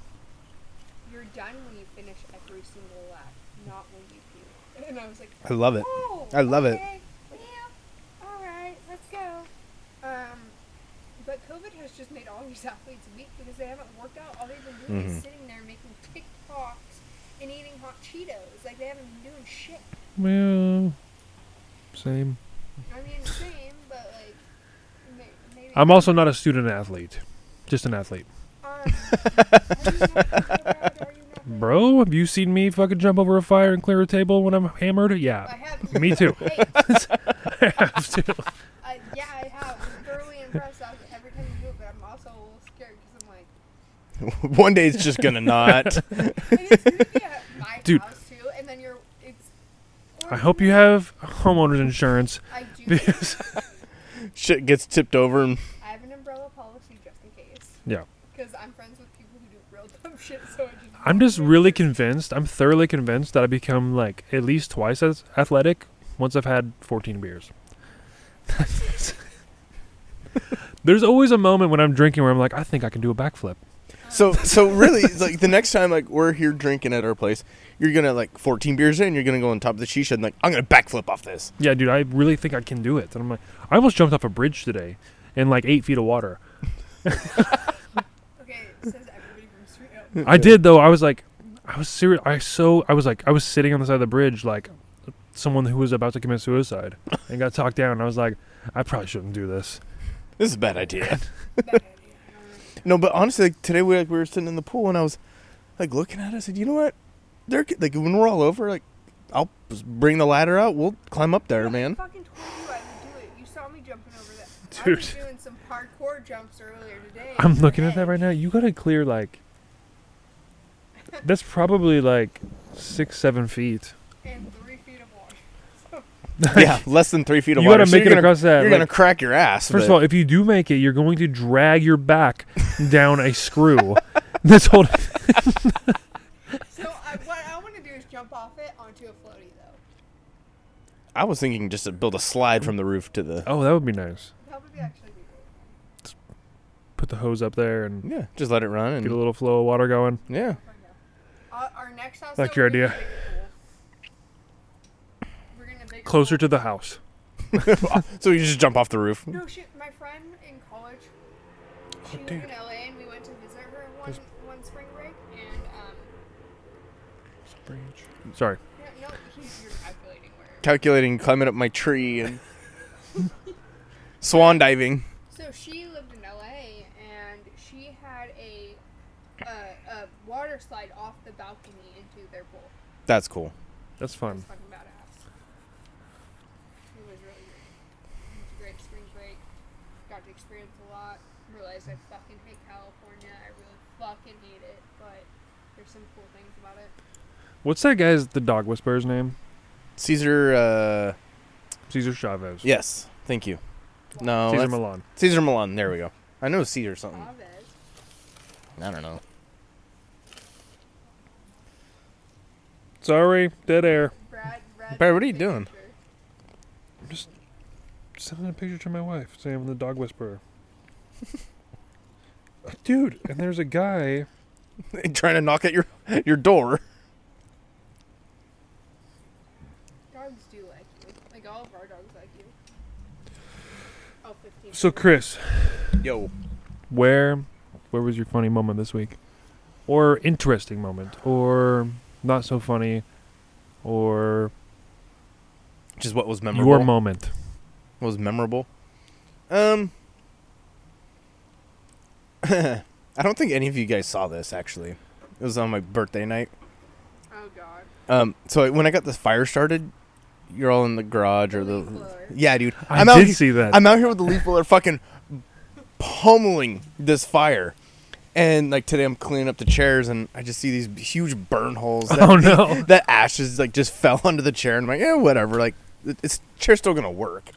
You're done when you finish every single lap, not when you puke. And I was like, I love it. Oh, I love it. okay. Yeah. All right, let's go. Um, but COVID has just made all these athletes weak because they haven't worked out. All they've been doing is Mhm. sitting there making TikToks and eating hot Cheetos. Like they haven't been doing shit. Well, same. I mean, same, but like, maybe. I'm also not a student athlete, just an athlete. Um, are you not COVID? Are you not Bro, have you seen me fucking jump over a fire and clear a table when I'm hammered? I Yeah. Me too. I have to. uh, yeah, I have. I'm thoroughly impressed of every time you do it, but I'm also a little scared because I'm like. One day it's just gonna not. And it's gonna be at my Dude. too, and then you're. It's. I hope you have homeowners insurance I do. because Shit gets tipped over and I have an umbrella policy just in case. Yeah. Because I'm friends with people who do real dumb shit, so I just. I'm just really convinced. I'm thoroughly convinced that I become like at least twice as athletic once I've had 14 beers. There's always a moment when I'm drinking where I'm like, I think I can do a backflip. So so really like the next time like we're here drinking at our place, you're gonna like 14 beers in, you're gonna go on top of the shisha and like I'm gonna backflip off this. Yeah, dude, I really think I can do it. And I'm like, I almost jumped off a bridge today in like eight feet of water. Okay, says everybody from Street Up. Oh. I did though. I was like, I was serious. I so I was like, I was sitting on the side of the bridge like someone who was about to commit suicide and got talked down. I was like, I probably shouldn't do this. This is a bad idea. Bad idea. I don't know. No, but honestly, like today we like we were sitting in the pool and I was like looking at it. I said, you know what? They're like when we're all over, like I'll just bring the ladder out. We'll climb up there, I man. fucking told you I would do it. You saw me jumping over that. I Dude. was doing some parkour jumps earlier today. I'm looking at that right now. You gotta clear like. That's probably like six, seven feet. And three feet of water. yeah, less than three feet of You water. gotta so make you're it gonna, across that. You're like- gonna crack your ass. First but- of all, if you do make it, you're going to drag your back down a screw. this whole So I, what I want to do is jump off it onto a floaty though. I was thinking just to build a slide from the roof to the. oh, that would be nice. That would be actually be. Put the hose up there and Yeah, just let it run and get a little flow of water going. yeah. Uh, our next house. Like your we're idea. make a pool. We're gonna make a Closer to the house. So you just jump off the roof. No shit. My friend in college, she lived dude. in LA, and we went to visit her one This- one spring break, and um, Sorry. no, no he's, you're calculating where. Calculating, climbing up my tree and swan diving. So she lived in LA, and she had a a, a water slide off the balcony into their pool. That's cool. That's fun. was fucking badass. It was really great. It was a great spring break. Got to experience a lot. Realized I fucking hate California. I really fucking hate it, but there's some cool things about it. What's that guy's the dog whisperer's name? Cesar. uh Cesar Chavez. Yes, thank you. No, Cesar that's- Millan. Cesar Millan. There we go. I know Cesar something. Chavez. I don't know. Sorry, dead air. Brad, Brad. Brad, what are you doing? picture. I'm just sending a picture to my wife saying I'm the dog whisperer. Dude, and there's a guy. Trying to knock at your your door. Dogs do like you. Like all of our dogs like you. Oh, 15. So Chris, Yo. where where was your funny moment this week? Or interesting moment or not so funny or Just what was memorable. your moment. What was memorable. Um. I don't think any of you guys saw this actually. It was on my birthday night. Oh god. Um. So when I got this fire started, you're all in the garage or the. Leaf. Yeah, dude. I I'm out. did he- see that. I'm out here with the leaf blower, fucking pummeling this fire. And like today, I'm cleaning up the chairs, and I just see these huge burn holes. That, oh no. that ashes like just fell onto the chair, and I'm like, yeah, whatever. Like, it- it's chair's still gonna work.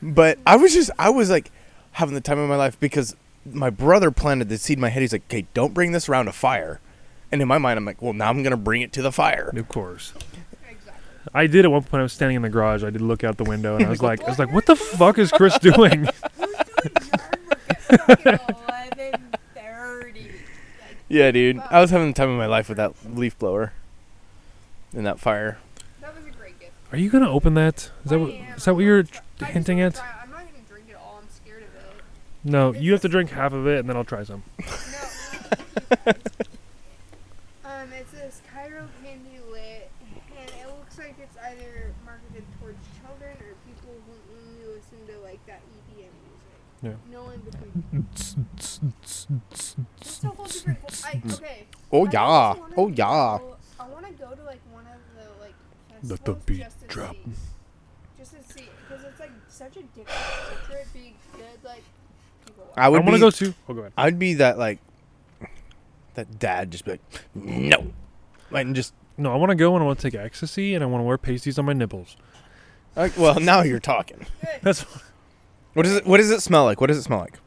But I was just, I was like having the time of my life because my brother planted the seed in my head. He's like, okay, don't bring this around a fire. And in my mind, I'm like, well, now I'm gonna bring it to the fire. Of course. I did at one point I was standing in the garage, I did look out the window and I was like I was like, What the fuck is Chris doing? Who's doing yard work at fucking eleven thirty? Like, Yeah, dude. I was having the time of my life with that leaf blower and that fire. that was a great gift. Are you gonna open that? Is that I what that what you're wanna tr- try- I just hinting at? try it. I'm not gonna drink it all. I'm scared of it. No, you have to drink half of it and then I'll try some. No. um, it's this Cairo candy lit, and it looks like it's either marketed towards children or people who only listen to like that EDM music. Yeah. No in between. It's a whole different. I, okay. Oh I yeah. almost Oh yeah. go- I want to go to like one of the like Let the festivals beat just to drop. see, just to see, because it's like such a different culture. It'd be good, like people. watch. I I would want to go too. Oh, go ahead. I'd be that like that dad just be like no, like and just No, I want to go and I want to take ecstasy and I want to wear pasties on my nipples. like, well now you're talking. That's What does it What does it smell like? What does it smell like?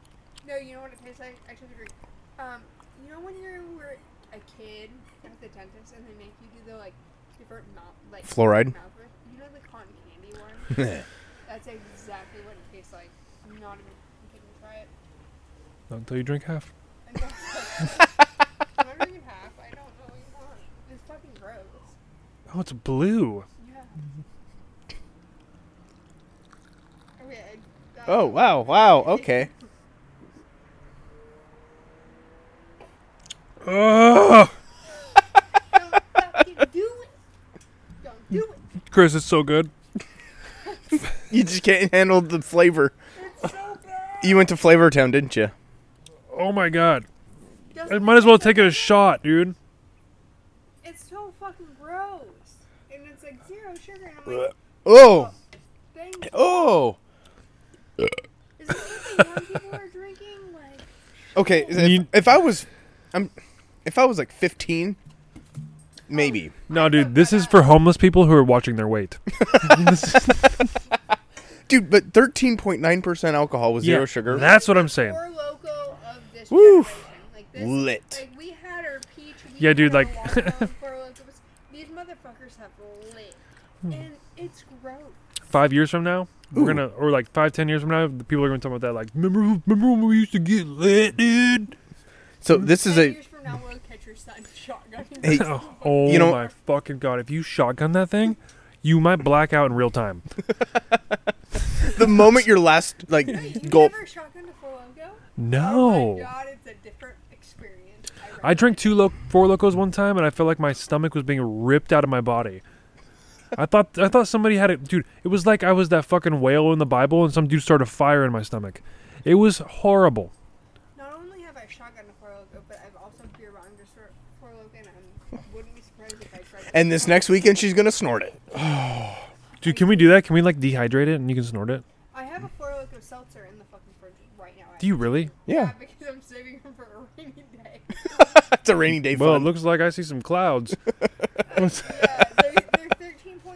No, you know what it tastes like? I took a drink. Um, you know when you were a kid at the dentist and they make you do the like different mouth like Fluoride? mouth breath? You know the cotton candy one? That's exactly what it tastes like. I'm not even kidding. Try it. Not until you drink half. I know. I'm not drinking half. I don't know what you want. It's fucking gross. Oh, it's blue. Yeah. Okay. I- Oh wow wow okay. Ugh. Don't fucking do it. Don't do it. Chris, it's so good. You just can't handle the flavor. It's so bad. You went to Flavor Town, didn't you? Oh my god. I Doesn't might as well take a shot, dude. It's so fucking gross. And it's like zero sugar. And I'm like, uh, oh. oh thank you. oh. Is this what young people are drinking? Like, Okay, if, if I was, I'm, if I was like 15, maybe. Oh, no, dude, this is for homeless people who are watching their weight. Dude, but 13.9% alcohol with yeah, zero sugar. That's what I'm saying. Four Loco of this Woo. Like this, Lit. Like we had our peach. We Yeah, dude, like- watermelon Four Locos. These motherfuckers have lit, Hmm. and it's gross. Five years from now, Ooh. we're gonna, or like five, ten years from now, the people are gonna talk about that. Like, remember, remember when we used to get lit, dude? so this is Ten a years from now, we'll catch your son. Hey, oh You know- my fucking god! If you shotgun that thing, you might black out in real time. the moment your last like Hey, you gulp. never shotgunned a Four Loco? No. Oh my god, it's a different experience. I drank two lo- four locos one time, and I felt like my stomach was being ripped out of my body. I thought I thought somebody had it, dude. It was like I was that fucking whale in the Bible, and some dude started a fire in my stomach. It was horrible. Not only have I shotgunned a Four Loco, but I've also beer bombed a Four Loco, and I wouldn't be surprised if I tried. to And this next weekend she's gonna snort it. Dude, can we do that? Can we like dehydrate it and you can snort it? I have a Four Loco seltzer in the fucking fridge right now. Do you really? Yeah, because I'm saving them for a rainy day. it's a rainy day Well, it fun. looks like I see some clouds. What's- yeah, they're, they're 13.9%.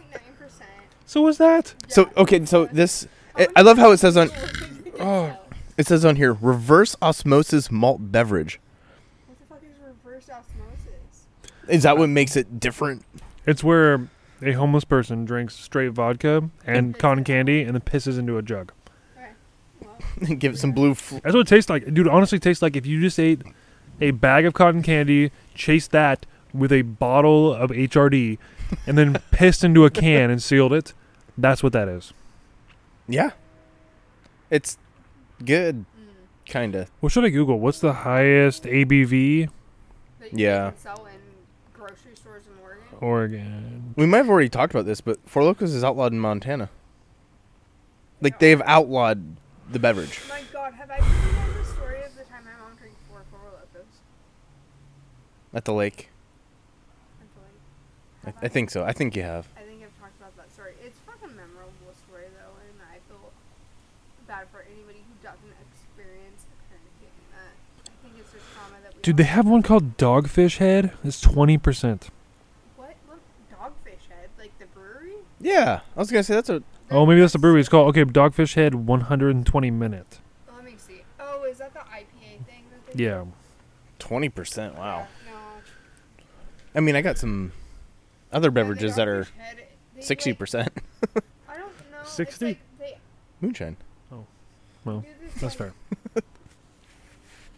so was that? so okay, so this I- I love how it says on Oh. it says on here reverse osmosis malt beverage. What the fuck is reverse osmosis? Is that what makes it different? It's where a homeless person drinks straight vodka and cotton candy and then pisses into a jug. Okay. Give it some blue. Fl- That's what it tastes like. Dude, honestly, it tastes like if you just ate a bag of cotton candy, chased that with a bottle of HRD, and then pissed into a can and sealed it. That's what that is. yeah, it's good, mm, kinda. What should I Google? What's the highest ABV? that you Yeah. can sell in grocery stores in Oregon. Oregon. We might have already talked about this, but Four Locos is outlawed in Montana. Like they've outlawed the beverage. Oh my God, have I told you the story of the time my mom drank four Four Locos? at the lake. at the lake? I, Have I think so. I think you have. I think I've talked about that story. It's a fucking memorable story though, and I feel bad for anybody who doesn't experience anything that. I think it's just trauma that we. Dude, all they have one called Dogfish Head. It's 20%. What? What? Dogfish Head, like the brewery? Yeah, I was gonna say that's a. Oh, maybe that's the brewery. It's called, okay, Dogfish Head 120 minute. Oh, let me see. Oh, is that the IPA thing that they? Yeah. Twenty percent. Wow. Yeah, no. I mean, I got some other Yeah, beverages that are Dogfish Head, they, sixty like- percent I don't know. 60? like they moonshine. Oh, well, that's like- fair.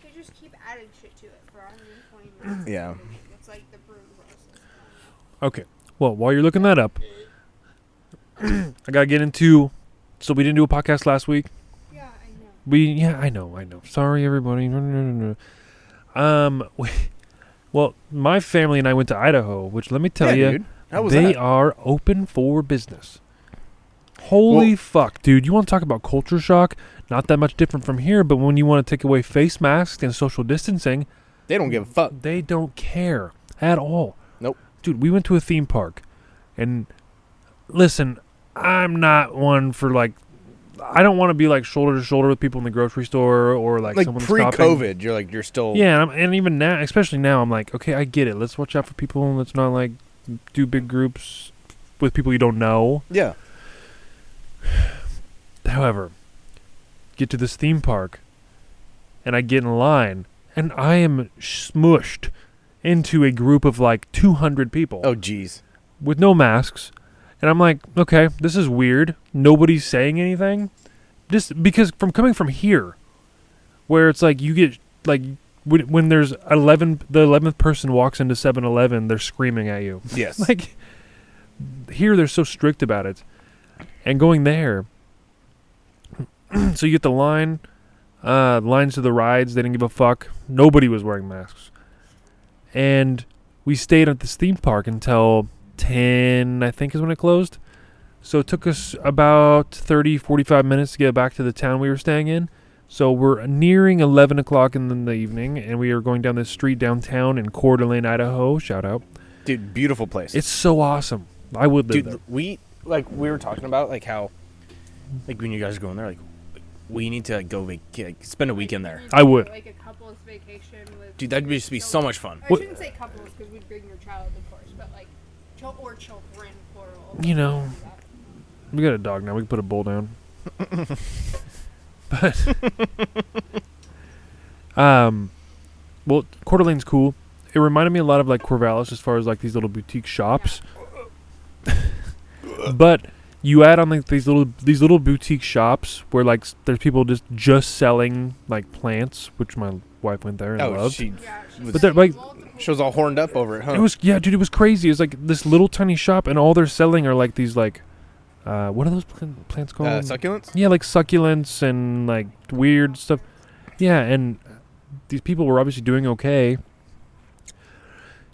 They just keep adding shit to it for 120 minutes. Yeah. It's like the brewing process. Okay. Well, while you're looking that up, I gotta get into. So we didn't do a podcast last week. Yeah, I know. We yeah, I know, I know. Sorry, everybody. No, no, no, no. Um, we, well, my family and I went to Idaho, which let me tell yeah, you, dude. Was they that? are open for business. Holy Well- fuck, dude! You want to talk about culture shock? Not that much different from here, but when you want to take away face masks and social distancing, They don't give a fuck. they don't care at all. Nope. Dude, we went to a theme park, and listen, I'm not one for like. I don't want to be like shoulder to shoulder with people in the grocery store or like, Like someone pre-COVID, stopping. you're like you're still. Yeah, and, I'm, and even now, especially now, I'm like, okay, I get it. Let's watch out for people. And let's not like do big groups with people you don't know. Yeah. However, get to this theme park, and I get in line, and I am smushed into a group of like 200 people Oh, jeez. with no masks. And I'm like, okay, this is weird. Nobody's saying anything. Just because from coming from here, where it's like you get like when, when there's 11 the 11th person walks into 7-Eleven, they're screaming at you. Yes. Like here they're so strict about it. And going there so you get the line uh lines to the rides, they didn't give a fuck. Nobody was wearing masks. And we stayed at this theme park until 10 I think is when it closed. So it took us about 30 45 minutes to get back to the town we were staying in. So we're nearing 11 o'clock in the evening, and we are going down this street downtown in Coeur d'Alene, Idaho. Shout out! Dude, beautiful place. It's so awesome. I would live dude there. we like we were talking about like how like when you guys are going there like we need to like, go vac- like, spend a weekend there I would. Like a couples vacation with. Dude, that'd just be so much fun. I shouldn't say couples because we'd bring your child, of course, but like, chil- or children, plural. You know. We got a dog now. We can put a bowl down. but um, well, Coeur d'Alene's cool. It reminded me a lot of like Corvallis as far as like these little boutique shops. but you add on like these little these little boutique shops where like s- there's people just just selling like plants, which my wife went there and Oh, loved. she Yeah, she But they're, like- multiple- she was all horned up over it, huh? It was yeah, dude. It was crazy. It's like this little tiny shop, and all they're selling are like these like, uh, what are those pl- plants called? uh, succulents. Yeah, like succulents and like weird stuff. Yeah, and these people were obviously doing okay.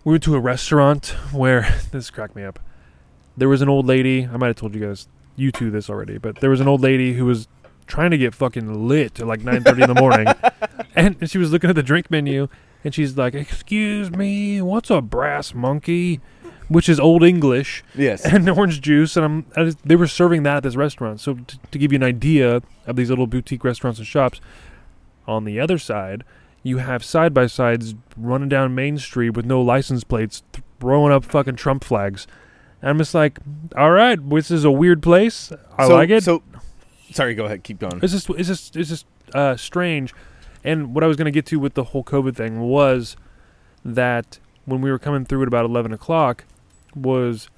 We went to a restaurant where this cracked me up. There was an old lady. I might have told you guys, you two, this already, but there was an old lady who was trying to get fucking lit at like 9:30 in the morning, and, and she was looking at the drink menu, and she's like, "Excuse me, what's a brass monkey?" Which is old English Yes. and orange juice, and I'm I just, they were serving that at this restaurant. So t- to give you an idea of these little boutique restaurants and shops, on the other side, you have side by sides running down Main Street with no license plates, throwing up fucking Trump flags. And I'm just like, all right, this is a weird place. I so, like it. So, sorry. Go ahead. Keep going. It's just it's just it's just uh, strange. And what I was going to get to with the whole COVID thing was that when we were coming through at about eleven o'clock, was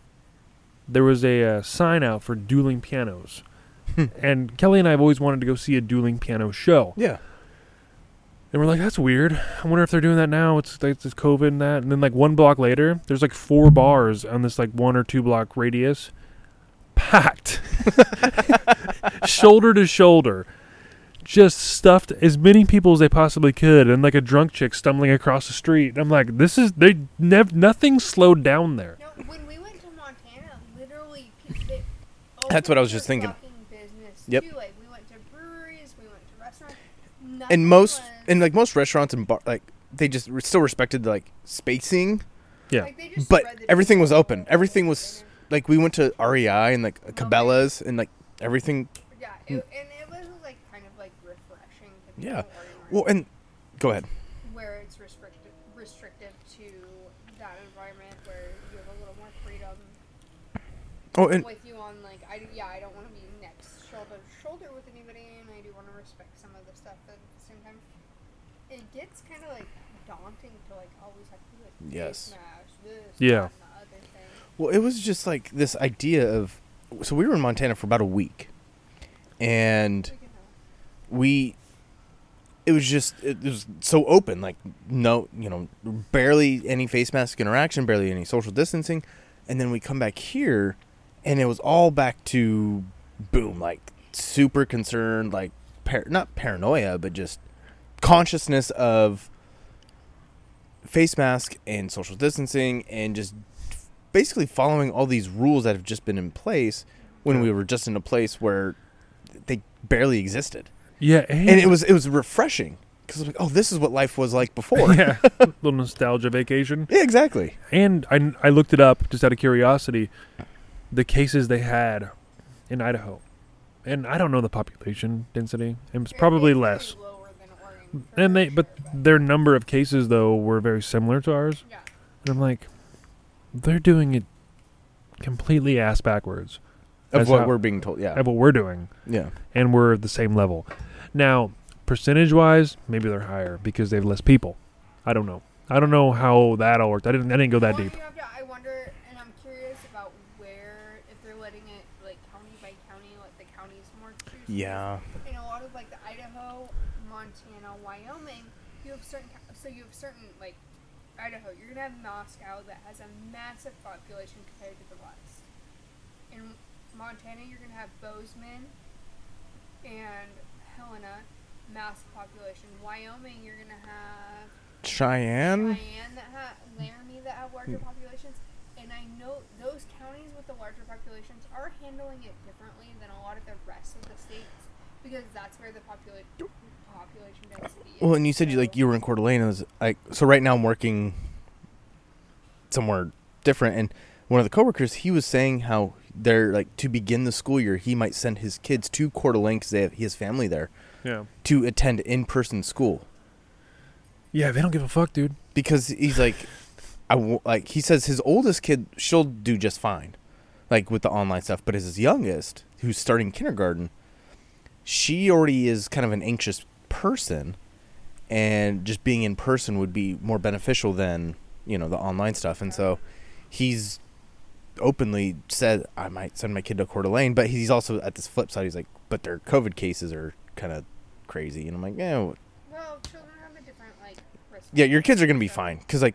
there was a uh, sign out for dueling pianos, and Kelly and I have always wanted to go see a dueling piano show. Yeah. And we're like, that's weird. I wonder if they're doing that now. It's it's, it's COVID and that. And then like one block later, there's like four bars on this like one or two block radius, packed, shoulder to shoulder, just stuffed as many people as they possibly could, and like a drunk chick stumbling across the street. And I'm like, this is they nev nothing slowed down there. No, when we went to Montana, literally, pe- they That's what I was just thinking. Business Yep. Too. Like we went to breweries, we went to restaurants. And most was- and like most restaurants and bar, like they just re- still respected the, like spacing, Yeah. like, they just but the everything was open. Everything was dinner. Like we went to REI and like oh Cabela's and like everything. Yeah, it, and it was like kind of like refreshing. To be Yeah. in an environment Well, and go ahead. where it's restricted, restrictive to that environment where you have a little more freedom Oh, and with you on like I yeah I don't want to be next shoulder to shoulder with anybody and I do want to respect some of the stuff but at the same time it gets kind of like daunting to like always have to do like Yes. face mask, this Yeah. that, and the other thing. Well, it was just like this idea of. So we were in Montana for about a week, and We it was just it was so open like no you know barely any face mask interaction barely any social distancing and then we come back here and it was all back to boom like super concerned like par- not paranoia but just consciousness of face mask and social distancing and just basically following all these rules that have just been in place when we were just in a place where they barely existed Yeah, and it was it was refreshing because I was like oh this is what life was like before yeah, yeah, little nostalgia vacation. Yeah, exactly And I, I looked it up just out of curiosity, the cases they had in Idaho. And I don't know the population density. It was probably basically less. than And they, but their number of cases though were very similar to ours. yeah. And I'm like, they're doing it completely ass backwards of what how- we're being told yeah of what we're doing, yeah and we're at the same level. Now, percentage wise, maybe they're higher because they have less people. I don't know. I don't know how that all worked. I didn't. I didn't go that Well, deep. you have I wonder, and I'm curious about where if they're letting it like county by county, let the counties more choose. yeah in a lot of like the Idaho, Montana, Wyoming, you have certain co- so you have certain like Idaho, you're gonna have Moscow that has a massive population compared to the west. In Montana, you're gonna have Bozeman and Helena, massive population. Wyoming, you're gonna have Cheyenne Cheyenne that have Laramie that have larger hmm. populations, and I know those counties with the larger populations are handling it differently than a lot of the rest of the states because that's where the population. Well and you said you like you were in Coeur d'Alene it was like so right now I'm working somewhere different and one of the coworkers he was saying how they're like to begin the school year he might send his kids to Coeur d'Alene because they have he has family there Yeah. to attend in person school Yeah, they don't give a fuck, dude. because he's like, I w- like he says his oldest kid she'll do just fine, like with the online stuff. But his youngest, who's starting kindergarten, she already is kind of an anxious person, and just being in person would be more beneficial than you know the online stuff. And so, he's openly said I might send my kid to Coeur d'Alene, but he's also at this flip side. He's like, but their COVID cases are kind of crazy, and I'm like, yeah, Well, children have a different like. risk yeah, your kids are gonna be fine because like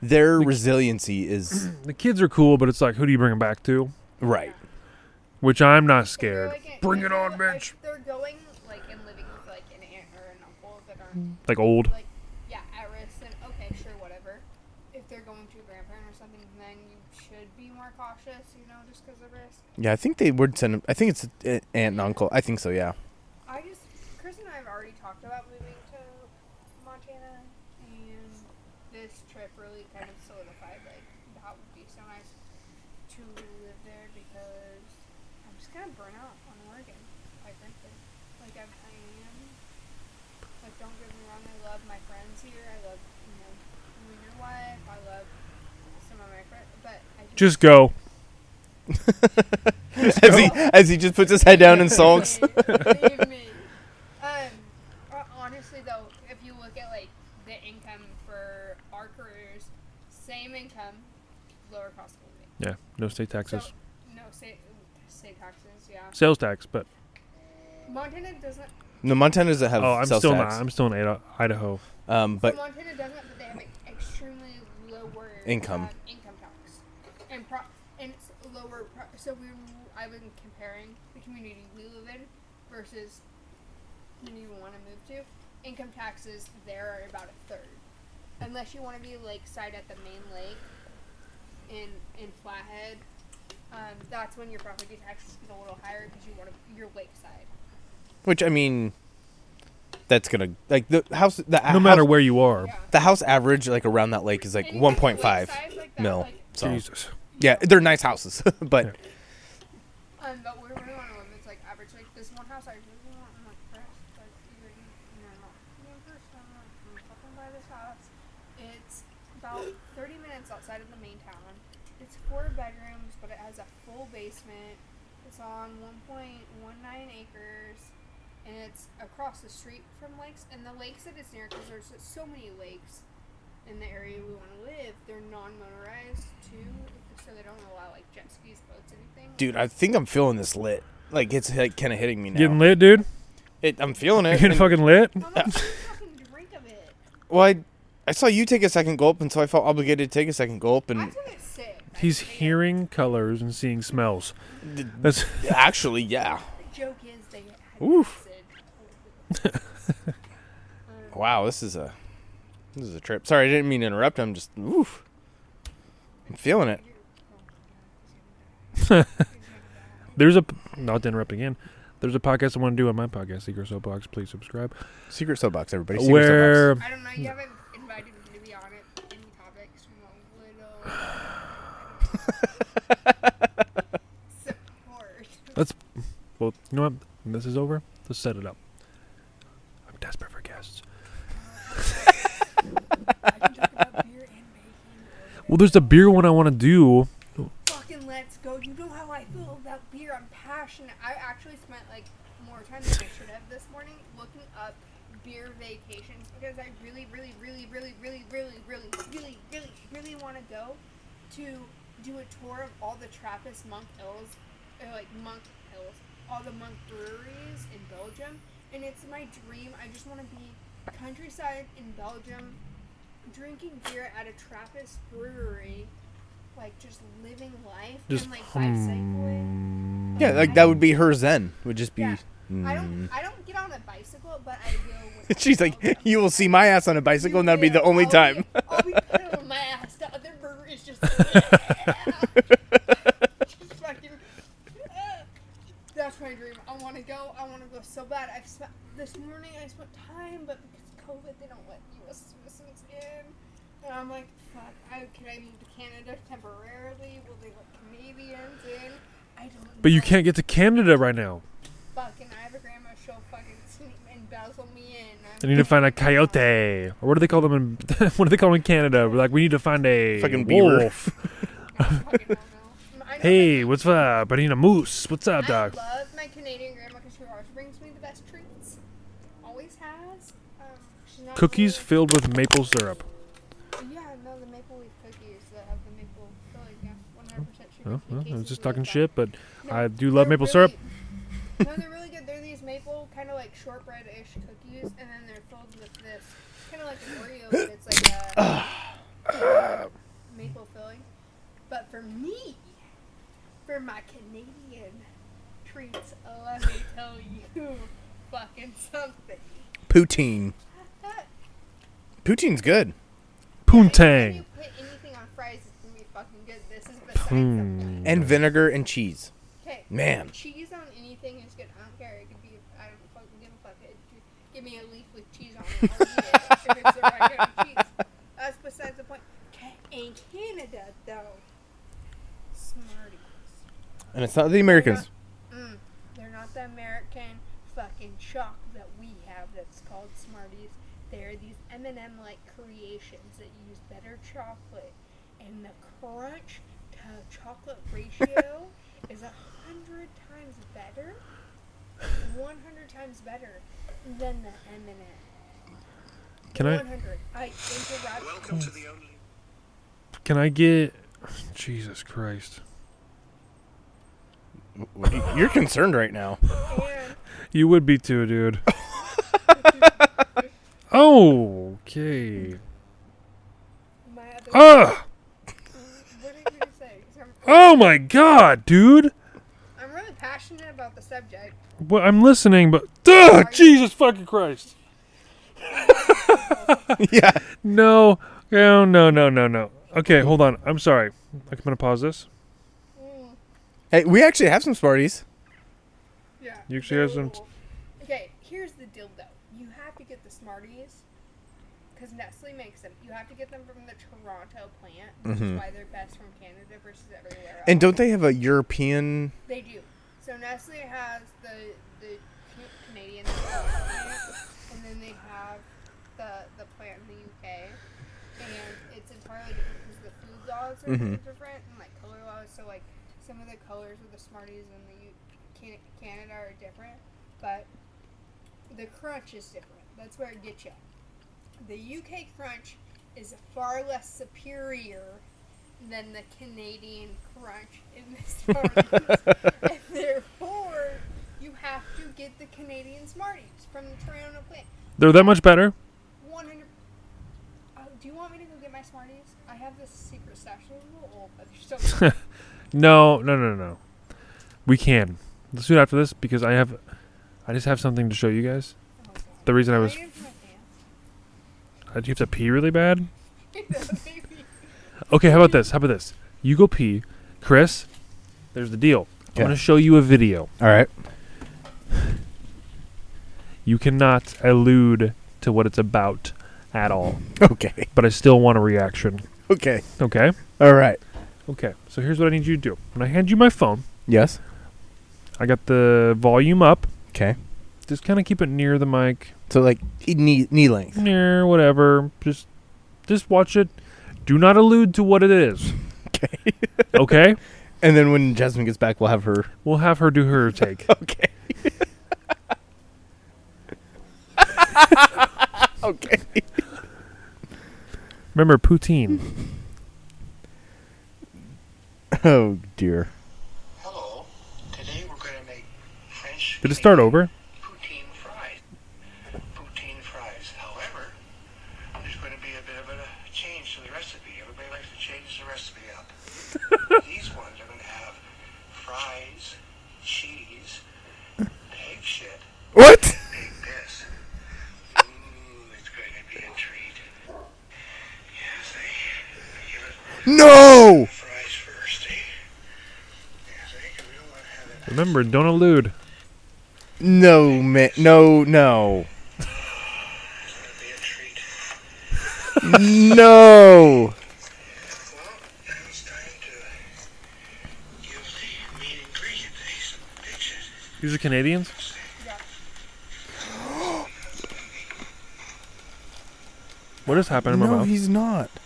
their The- resiliency is The kids are cool, but it's like, who do you bring them back to? right. Which I'm not scared. like, Bring it on, they're- bitch. If they're going like and living with like an aunt or an uncle that are Like old. like yeah at risk, then okay, sure, whatever. If they're going to a grandparent or something, then you should be more cautious, you know, just because of risk. Yeah, I think they would send. I think it's aunt and uncle. I think so. Yeah. I just Chris and I have already talked about moving to Montana, and this trip really kind of solidified like that would be so nice to live there because I'm just kind of burnt out on Oregon, quite frankly. Like I'm, I am. Like don't get me wrong, I love my friends here. I love you know you and your wife. I love some of my friends, but I just, Just go. as he as he just puts his head down and sulks. Leave me. Um, uh, honestly, though, if you look at like the income for our careers, same income, lower cost of living. Yeah, no state taxes. So, no state state taxes. Yeah. Sales tax, but Montana doesn't. No, Montana doesn't have oh, I'm sales still tax. not. I'm still in Idaho- Idaho. Um, But but Montana doesn't, but they have an extremely lower Income. um, income tax, and pro- and it's lower. Pro- so we, I've been comparing the community we live in versus community we want to move to. Income taxes there are about a third, unless you want to be lakeside at the main lake, in in Flathead. Um, that's when your property taxes get a little higher because you want to you're lakeside. which I mean, that's gonna like the house. The No matter house, where you are. Yeah. the house average like around that lake is like 1.5 like that, mil. like, So Jesus. yeah, they're nice houses, but Yeah. Um, but we really want to live. It's like average. Like this one house, I really want. I'm like, Chris, like you're, you're not me in person. I'm like, I'm fucking buy this house. It's about 30 minutes outside of the main town. It's four bedrooms, but it has a full basement. It's on 1.19 acres, and it's across the street from lakes. And the lakes that it's near, because there's so many lakes in the area we want to live, they're non-motorized too, so they don't allow like jet skis, boats, anything. dude, I think I'm feeling this lit. Like it's like kind of hitting me now. Getting lit, dude? It, I'm feeling it. You it. getting fucking lit? How much do you fucking drink of it? well, I, I saw you take a second gulp, and so I felt obligated to take a second gulp. I And took it sick. I He's hearing colors and seeing smells. That's actually, yeah. Joke is they had Oof. acid. Um, Wow, this is a this is a trip. Sorry, I didn't mean to interrupt. I'm just oof. I'm feeling it. there's a not to interrupt again. There's a podcast I want to do on my podcast, Secret Soapbox. Please subscribe. Secret soapbox, everybody. Secret Where I don't know. You haven't invited me to be on it. Any topics from a little support. well, you know what? When this is over, let's set it up. I'm desperate for guests. I can talk about beer and baking. Well, there's a beer one I want to do. Tour of all the Trappist monk hills, or uh, like monk hills, all the monk breweries in Belgium, and it's my dream. I just want to be countryside in Belgium, drinking beer at a Trappist brewery, like just living life Just and like bicycling. soapbox. Yeah, like that would be her zen. Would just be. Yeah. I don't. Hmm. I don't get on a bicycle, but I will. She's like, you will see my ass on a bicycle, and that'll be the only I'll time. Be, I'll be pedaling my ass. The other just. just. That's my dream. I want to go. I want to go so bad. I've spent this morning. I spent time, but because of COVID, they don't let U.S. citizens in. And I'm like, fuck. I, can I move to Canada temporarily? Will they let Canadians in? I don't. But you can't get to Canada right now. Fucking, I have a grandma. She'll fucking sneak embezzle me in. I need to find a coyote. Or what do they call them in what do they call them in Canada? We're like, we need to find a Fucking beaver. wolf. I fucking don't know. I know hey, what's up? I need a moose. What's up, I dog? love my Canadian grandma because she always brings me the best treats. Always has. Um, she's not Cookies really- filled with maple syrup. Yeah, no, the maple leaf cookies that have the maple filling. Yeah, 100% sugar. Oh, well, I was just talking shit, but No, I do love they're maple syrup. no, they're really good. They're these maple kind of like shortbread-ish cookies, and then they're filled with this kind of like an Oreo, but it's like a maple filling. But for me, for my Canadian treats, let me tell you, fucking something. Poutine. Poutine's good. Anytime you put anything on fries, it's gonna be fucking good. This is besides the. And vinegar and cheese. Okay. Man. Cheese on anything is good. I don't care. It could be. I don't fucking give a fuck. It, give me a leaf with cheese on it. I'll eat it if it's the right kind of cheese. That's besides the point. Ca- In Canada, though, Smarties. And it's not the Americans. Mm, they're not the American fucking chalk that we have that's called Smarties. They're these M&M like creations that use better chocolate, and the crunch to chocolate ratio is a hundred times better, one hundred times better than the M&M. Can I 100. I interrupt. Welcome to the only. Can I get Jesus Christ. You're concerned right now. You would be too, dude. okay. my other. Ah! Ugh. What are you gonna say? 'Cause Oh my god, dude. I'm really passionate about the subject. Well, I'm listening, but Ugh, Jesus fucking Christ. yeah. Oh, no, no, no, no, no, no. Okay, hold on. I'm sorry. I'm gonna pause this. Hey, we actually have some Smarties. Yeah. You actually have some- they're Okay, here's the deal though. You have to get the Smarties because Nestle makes them. You have to get them from the Toronto plant, which Mhm. is why they're best from Canada versus everywhere else. And don't they have a European? they do. So Nestle has are Mhm. different and like color laws. So like some of the colors of the Smarties in the U- Canada are different, but the crunch is different. That's where it gets you. The UK crunch is far less superior than the Canadian crunch in the Smarties. and therefore, you have to get the Canadian Smarties from the Toronto plant. They're that much better. 100. Uh, do you want me to go get my Smarties? I have this secret stash. They're a little old, but they're still good. No, no, no, no. We can. Let's do it after this because I have, I just have something to show you guys. The reason I was, in my uh, do you have to pee really bad? Okay, how about this? How about this? You go pee, Chris. There's the deal. Yeah. I'm gonna show you a video. All right. You cannot allude to what it's about at all, Okay. but I still want a reaction. Okay. Okay. All right. Okay. So here's what I need you to do. When I hand you my phone, Yes. I got the volume up. Okay. Just kind of keep it near the mic, So like knee knee length. near whatever. Just, just watch it. Do not allude to what it is. Okay. Okay. And then when Jasmine gets back, we'll have her. we'll have her do her take. Okay. okay. Remember poutine. Oh dear. Hello. Today we're going to make French. Did it start over? Poutine fries. Poutine fries. However, there's going to be a bit of a change to the recipe. Everybody likes to change the recipe up. These ones are going to have fries, cheese, pig shit, What? pig piss. Ooh, it's going to be a treat. Yes, they No. fries first, eh? Yes, I think we don't want to have it. Remember, don't elude. No, man. No, no. It's going to be a treat. no. Well, now it's time to give the main ingredient some big shit. These are Canadians. Yeah. What is happening in my No, he's not.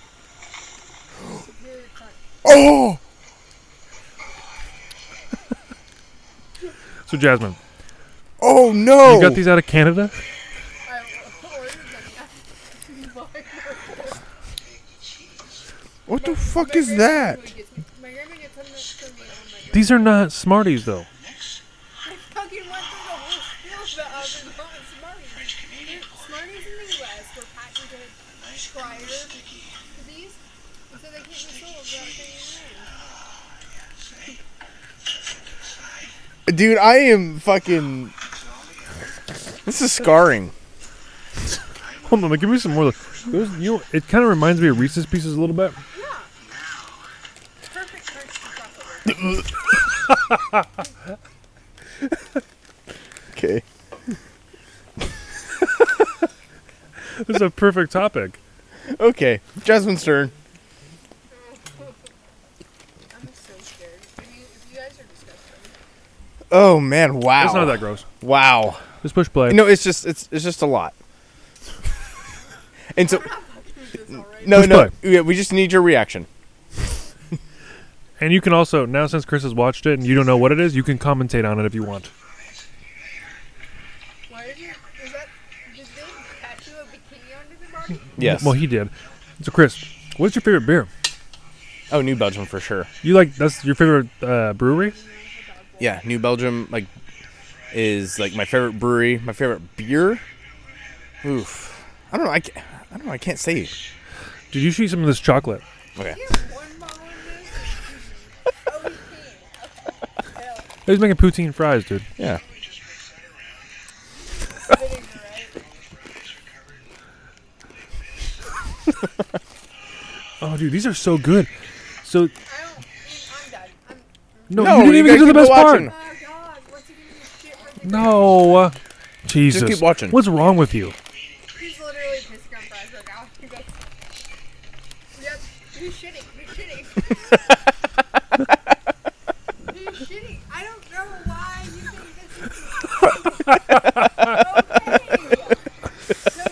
Oh! So Jasmine, Oh no! you got these out of Canada? What the fuck is that? My grandma gets them for me on my These are not Smarties though. I fucking went through the whole spiel the oven on Smarties. They're- Smarties in the U.S. were patented prior to these, and so they can't be sold without getting Dude, I am fucking. This is scarring. Hold on, like, give me some more. of Those, you know, it kind of reminds me of Reese's Pieces a little bit. Yeah. Perfect crunch chocolate. Okay. This is a perfect topic. Okay. Jasmine's turn. I'm so scared. If you, if you guys are disgusting. Oh man! Wow. It's not that gross. Wow. Just push play. No, it's just it's it's just a lot. And so no Push no yeah, we just need your reaction. And you can also now since Chris has watched it and you don't know what it is, you can commentate on it if you want. Why did you? Is that? Did they tattoo a bikini onto their body? Yes. Well, he did. So Chris, what's your favorite beer? oh, New Belgium for sure. You like that's your favorite uh, brewery? Yeah, New Belgium like is like my favorite brewery. My favorite beer. Oof. I don't know. I can't, I don't know. I can't say. Did you see some of this chocolate? Okay. You have one bottle in this? You can't. Okay. Hell, He's making poutine fries, dude. Yeah. Oh, dude, these are so good. So no, No, you didn't you even gotta get to the keep best watching. part. Oh God! What's he? Shit? No, Jesus. keep watching. What's wrong with you? He's literally pissing on fries right oh, now. He goes, Yep, he's shitting. He's shitting. he's shitting. I don't know why you think this is. okay. So,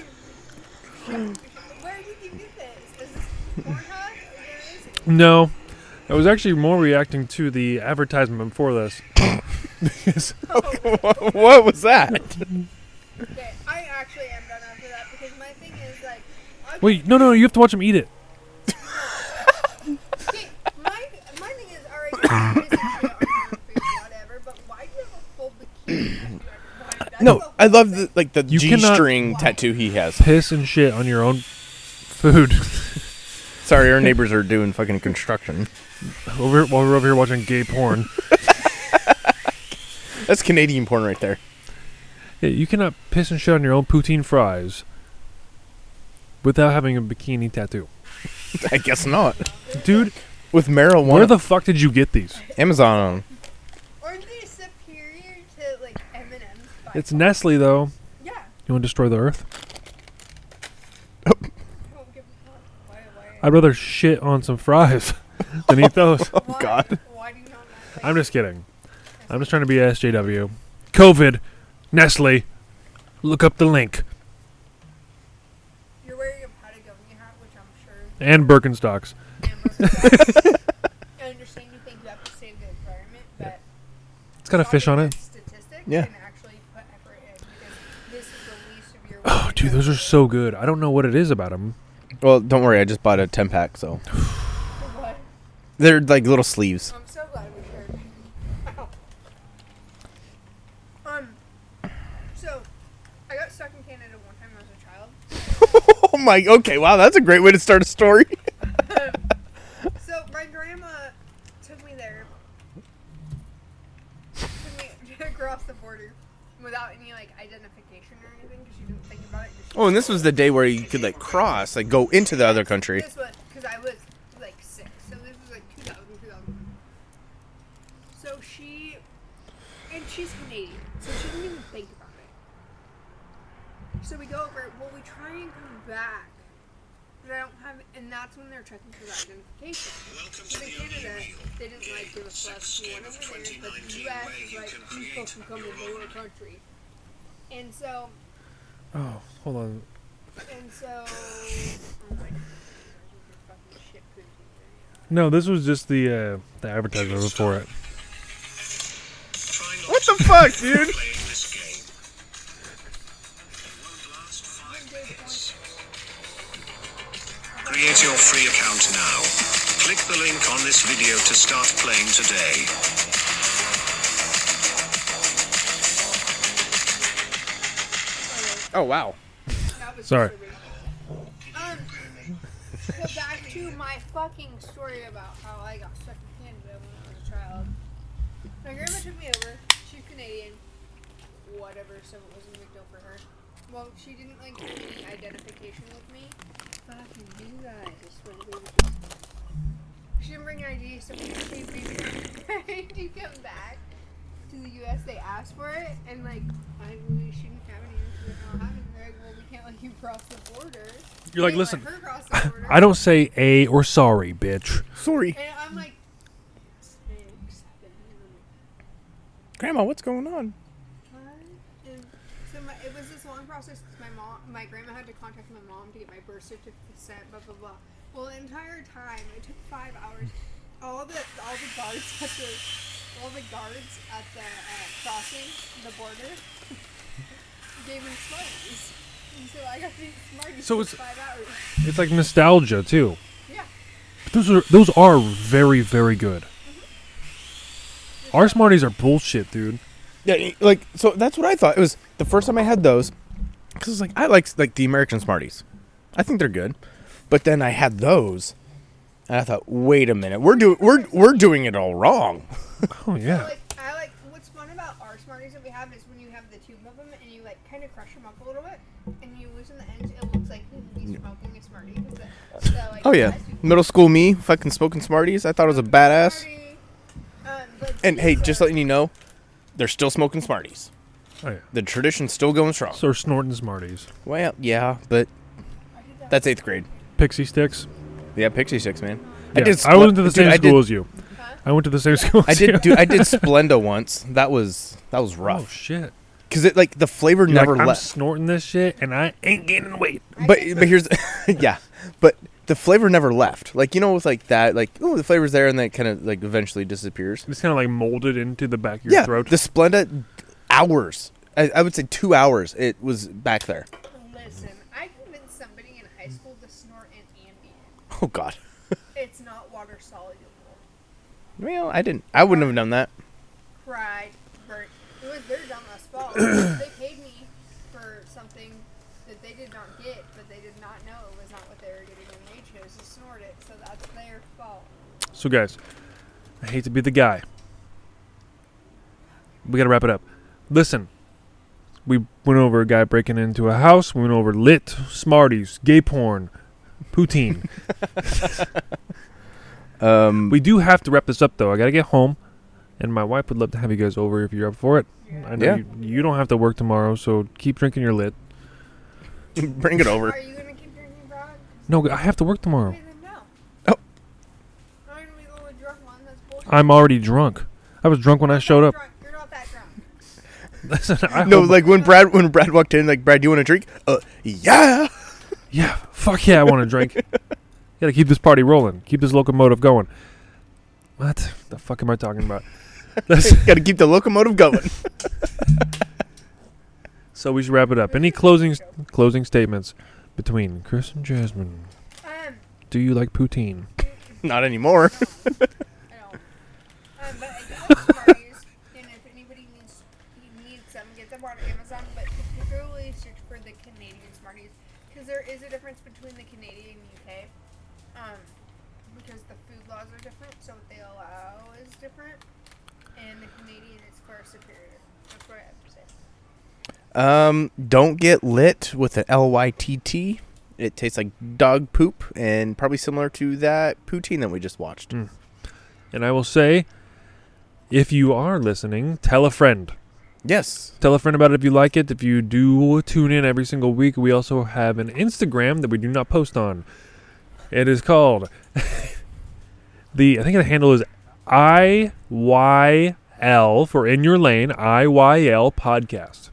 where did you get this? Is this Pornhub? Where is it? No, I was actually more reacting to the advertisement before this. Because- what was that? Okay, I actually am done after that because my thing is like. okay, wait, no, no, you have to watch him eat it. Okay, my my thing is alright. you can piss and shit on your own food, whatever. But why do you have a full bikini? tattoo on your body? No, the I love the like the You G cannot- string tattoo he has. Piss and shit on your own food. Sorry, our neighbors are doing fucking construction. over while we're over here watching gay porn. That's Canadian porn right there. Yeah, you cannot piss and shit on your own poutine fries without having a bikini tattoo. I guess not. Dude, With marijuana, where the fuck did you get these? Amazon. Aren't they superior to like M&M's? It's? Nestle though. Yeah. You want to destroy the earth? I don't give a fuck. Why? Why? I'd rather shit on some fries than eat those. Oh, why, God. Why do you not like? I'm just kidding. I'm just trying to be a SJW. COVID, Nestle. Look up the link. You're wearing a Patagonia hat, which I'm sure. And Birkenstocks. I understand you think you have to save the environment, but It's got a fish on it. Statistic Yeah. can actually put effort in because this is the least of your. Oh, dude, those are so good. I don't know what it is about them. Well, don't worry, I just bought a ten pack, so What? they're like little sleeves. I'm so glad we shared. Um. So, I got stuck in Canada one time as a child. oh my, okay, wow, that's a great way to start a story. So my grandma took me there, took me across the border without any like identification or anything because she didn't think about it. just- Oh, and this was the day where you could like cross, like go into the other country. This was because I was like six, so this was like 2000, 2001. So she, and she's Canadian, so she didn't even think about it. So we go over. Well, we try and come back, but I don't have, and that's when they're checking for that identification. Because in Canada, they didn't like give us plus one over there, but the U.S. is like you folks can come to the lower country, and so Oh, hold on. And so. My God. Fucking shit cookie. No, this was just the uh, the advertisement for it. Try What the fuck, dude? playing this game. It won't last five minutes. Create your free account now. Click the link on this video to start playing today. Oh wow. Sorry. Um, so back to my fucking story about how I got stuck in Canada when I was a child. My grandma took me over. She's Canadian. Whatever, so it wasn't a big deal for her. Well, she didn't like do any identification with me. Fucking you guys, I swear to God. She didn't bring ID, so we we we to come back to the U.S. They asked for it, and like I we shouldn't have any. We don't have any. They're like, well, we can't let you cross the border. You're like, listen, her cross the border. I don't say a or sorry, bitch. Sorry. And I'm like, Grandma, what's going on? what? And so my, it was this long process because my mom, my grandma had to contact my mom to get my birth certificate sent. Blah blah blah. Well, the entire time it took five hours. All the all the guards at the all the guards at the uh, crossing the border gave me Smarties. And so I got these Smarties So for it's- five hours. It's like nostalgia too. Yeah. Those are those are very very good. Mm-hmm. Our Smarties are bullshit, dude. Yeah, like so that's what I thought. It was the first time I had those because it's like I like like the American Smarties. I think they're good, but then I had those, and I thought, wait a minute, we're doing we're we're doing it all wrong. Oh yeah. Like what's fun about our Smarties that we have is when you have the tube of them and you like kind of crush them up a little bit and you loosen the ends. It looks like you'd be smoking a Smartie. 'cause the- the, like, Oh yeah, middle school me, fucking smoking Smarties. I thought it was a badass. Um, And hey, just letting you know, they're still smoking Smarties. Oh yeah. The tradition's still going strong. So snorting Smarties. Well, yeah, but I did that that's eighth grade. Pixy Stix. Yeah, Pixy Stix, man. Yeah, I did. I went to the dude, same I school did, as you. Huh? I went to the same school. I did. Dude, I did Splenda once. That was that was rough. Oh rough. shit. Cause it like the flavor You're never like, I'm left. snorting this shit and I ain't gaining weight. But but here's yeah, but the flavor never left. Like you know with like that, like oh the flavor's there and then it kind of like eventually disappears. It's kind of like molded into the back of your yeah, throat. the Splenda, hours. I, I would say two hours. It was back there. Listen, I convinced somebody in high school to snort an Ambien. Oh God. It's not water soluble. Well, I didn't. I wouldn't have done that. Cried, burnt. It was their dumbass they paid me for something that they did not get, but they did not know it was not what they were getting, and they chose to snort it. So that's their fault. So, guys, I hate to be the guy. We got to wrap it up. Listen, we went over a guy breaking into a house. We went over lit, Smarties, gay porn, poutine. Um, we do have to wrap this up, though. I got to get home, and my wife would love to have you guys over if you're up for it. I know Yeah. you, you don't have to work tomorrow, so keep drinking your lit. bring it over. Are you gonna keep drinking, Brock? No, I have to work tomorrow. Okay, then no. Oh. I'm gonna be the only drunk one. That's bullshit. I'm already drunk. I was drunk when I showed up. drunk. You're not that drunk. Listen, I No, hope- like when Brad when Brad walked in, like Brad, do you want a drink? Uh, yeah. Yeah, fuck yeah, I want to drink. Gotta keep this party rolling. Keep this locomotive going. What the fuck am I talking about? That's- Got to keep the locomotive going. so we should wrap it up. Any closing closing statements between Chris and Jasmine? Um, Do you like poutine? Not anymore. I don't. Um, but I do like Smarties, and if anybody needs needs some, get them on Amazon. But particularly search for the Canadian Smarties, because there is a difference between the Canadian and UK. Um, because the food laws are different, so what they allow is different, and the Canadian is far superior. That's what I have to say. Um, don't get lit with an L Y T T. It tastes like dog poop and probably similar to that poutine that we just watched. Mm. And I will say, if you are listening, tell a friend. Yes. Tell a friend about it if you like it. If you do tune in every single week, we also have an Instagram that we do not post on. It is called the I think the handle is I Y L for in your lane I Y L podcast.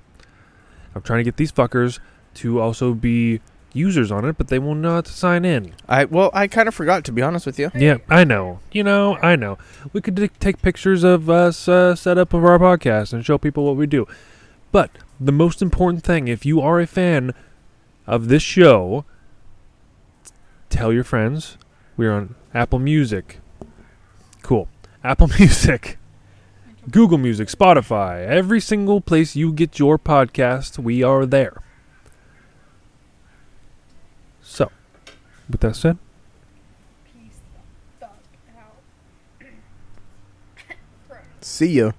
I'm trying to get these fuckers to also be users on it, but they will not sign in. I well, I kind of forgot to be honest with you. Yeah, I know. You know, I know. We could t- take pictures of us uh, set up of our podcast and show people what we do. But the most important thing, if you are a fan of this show, tell your friends. We're on Apple Music. Cool. Apple Music, Google Music, Spotify, every single place you get your podcast, we are there. So, with that said, Peace the fuck out. See ya.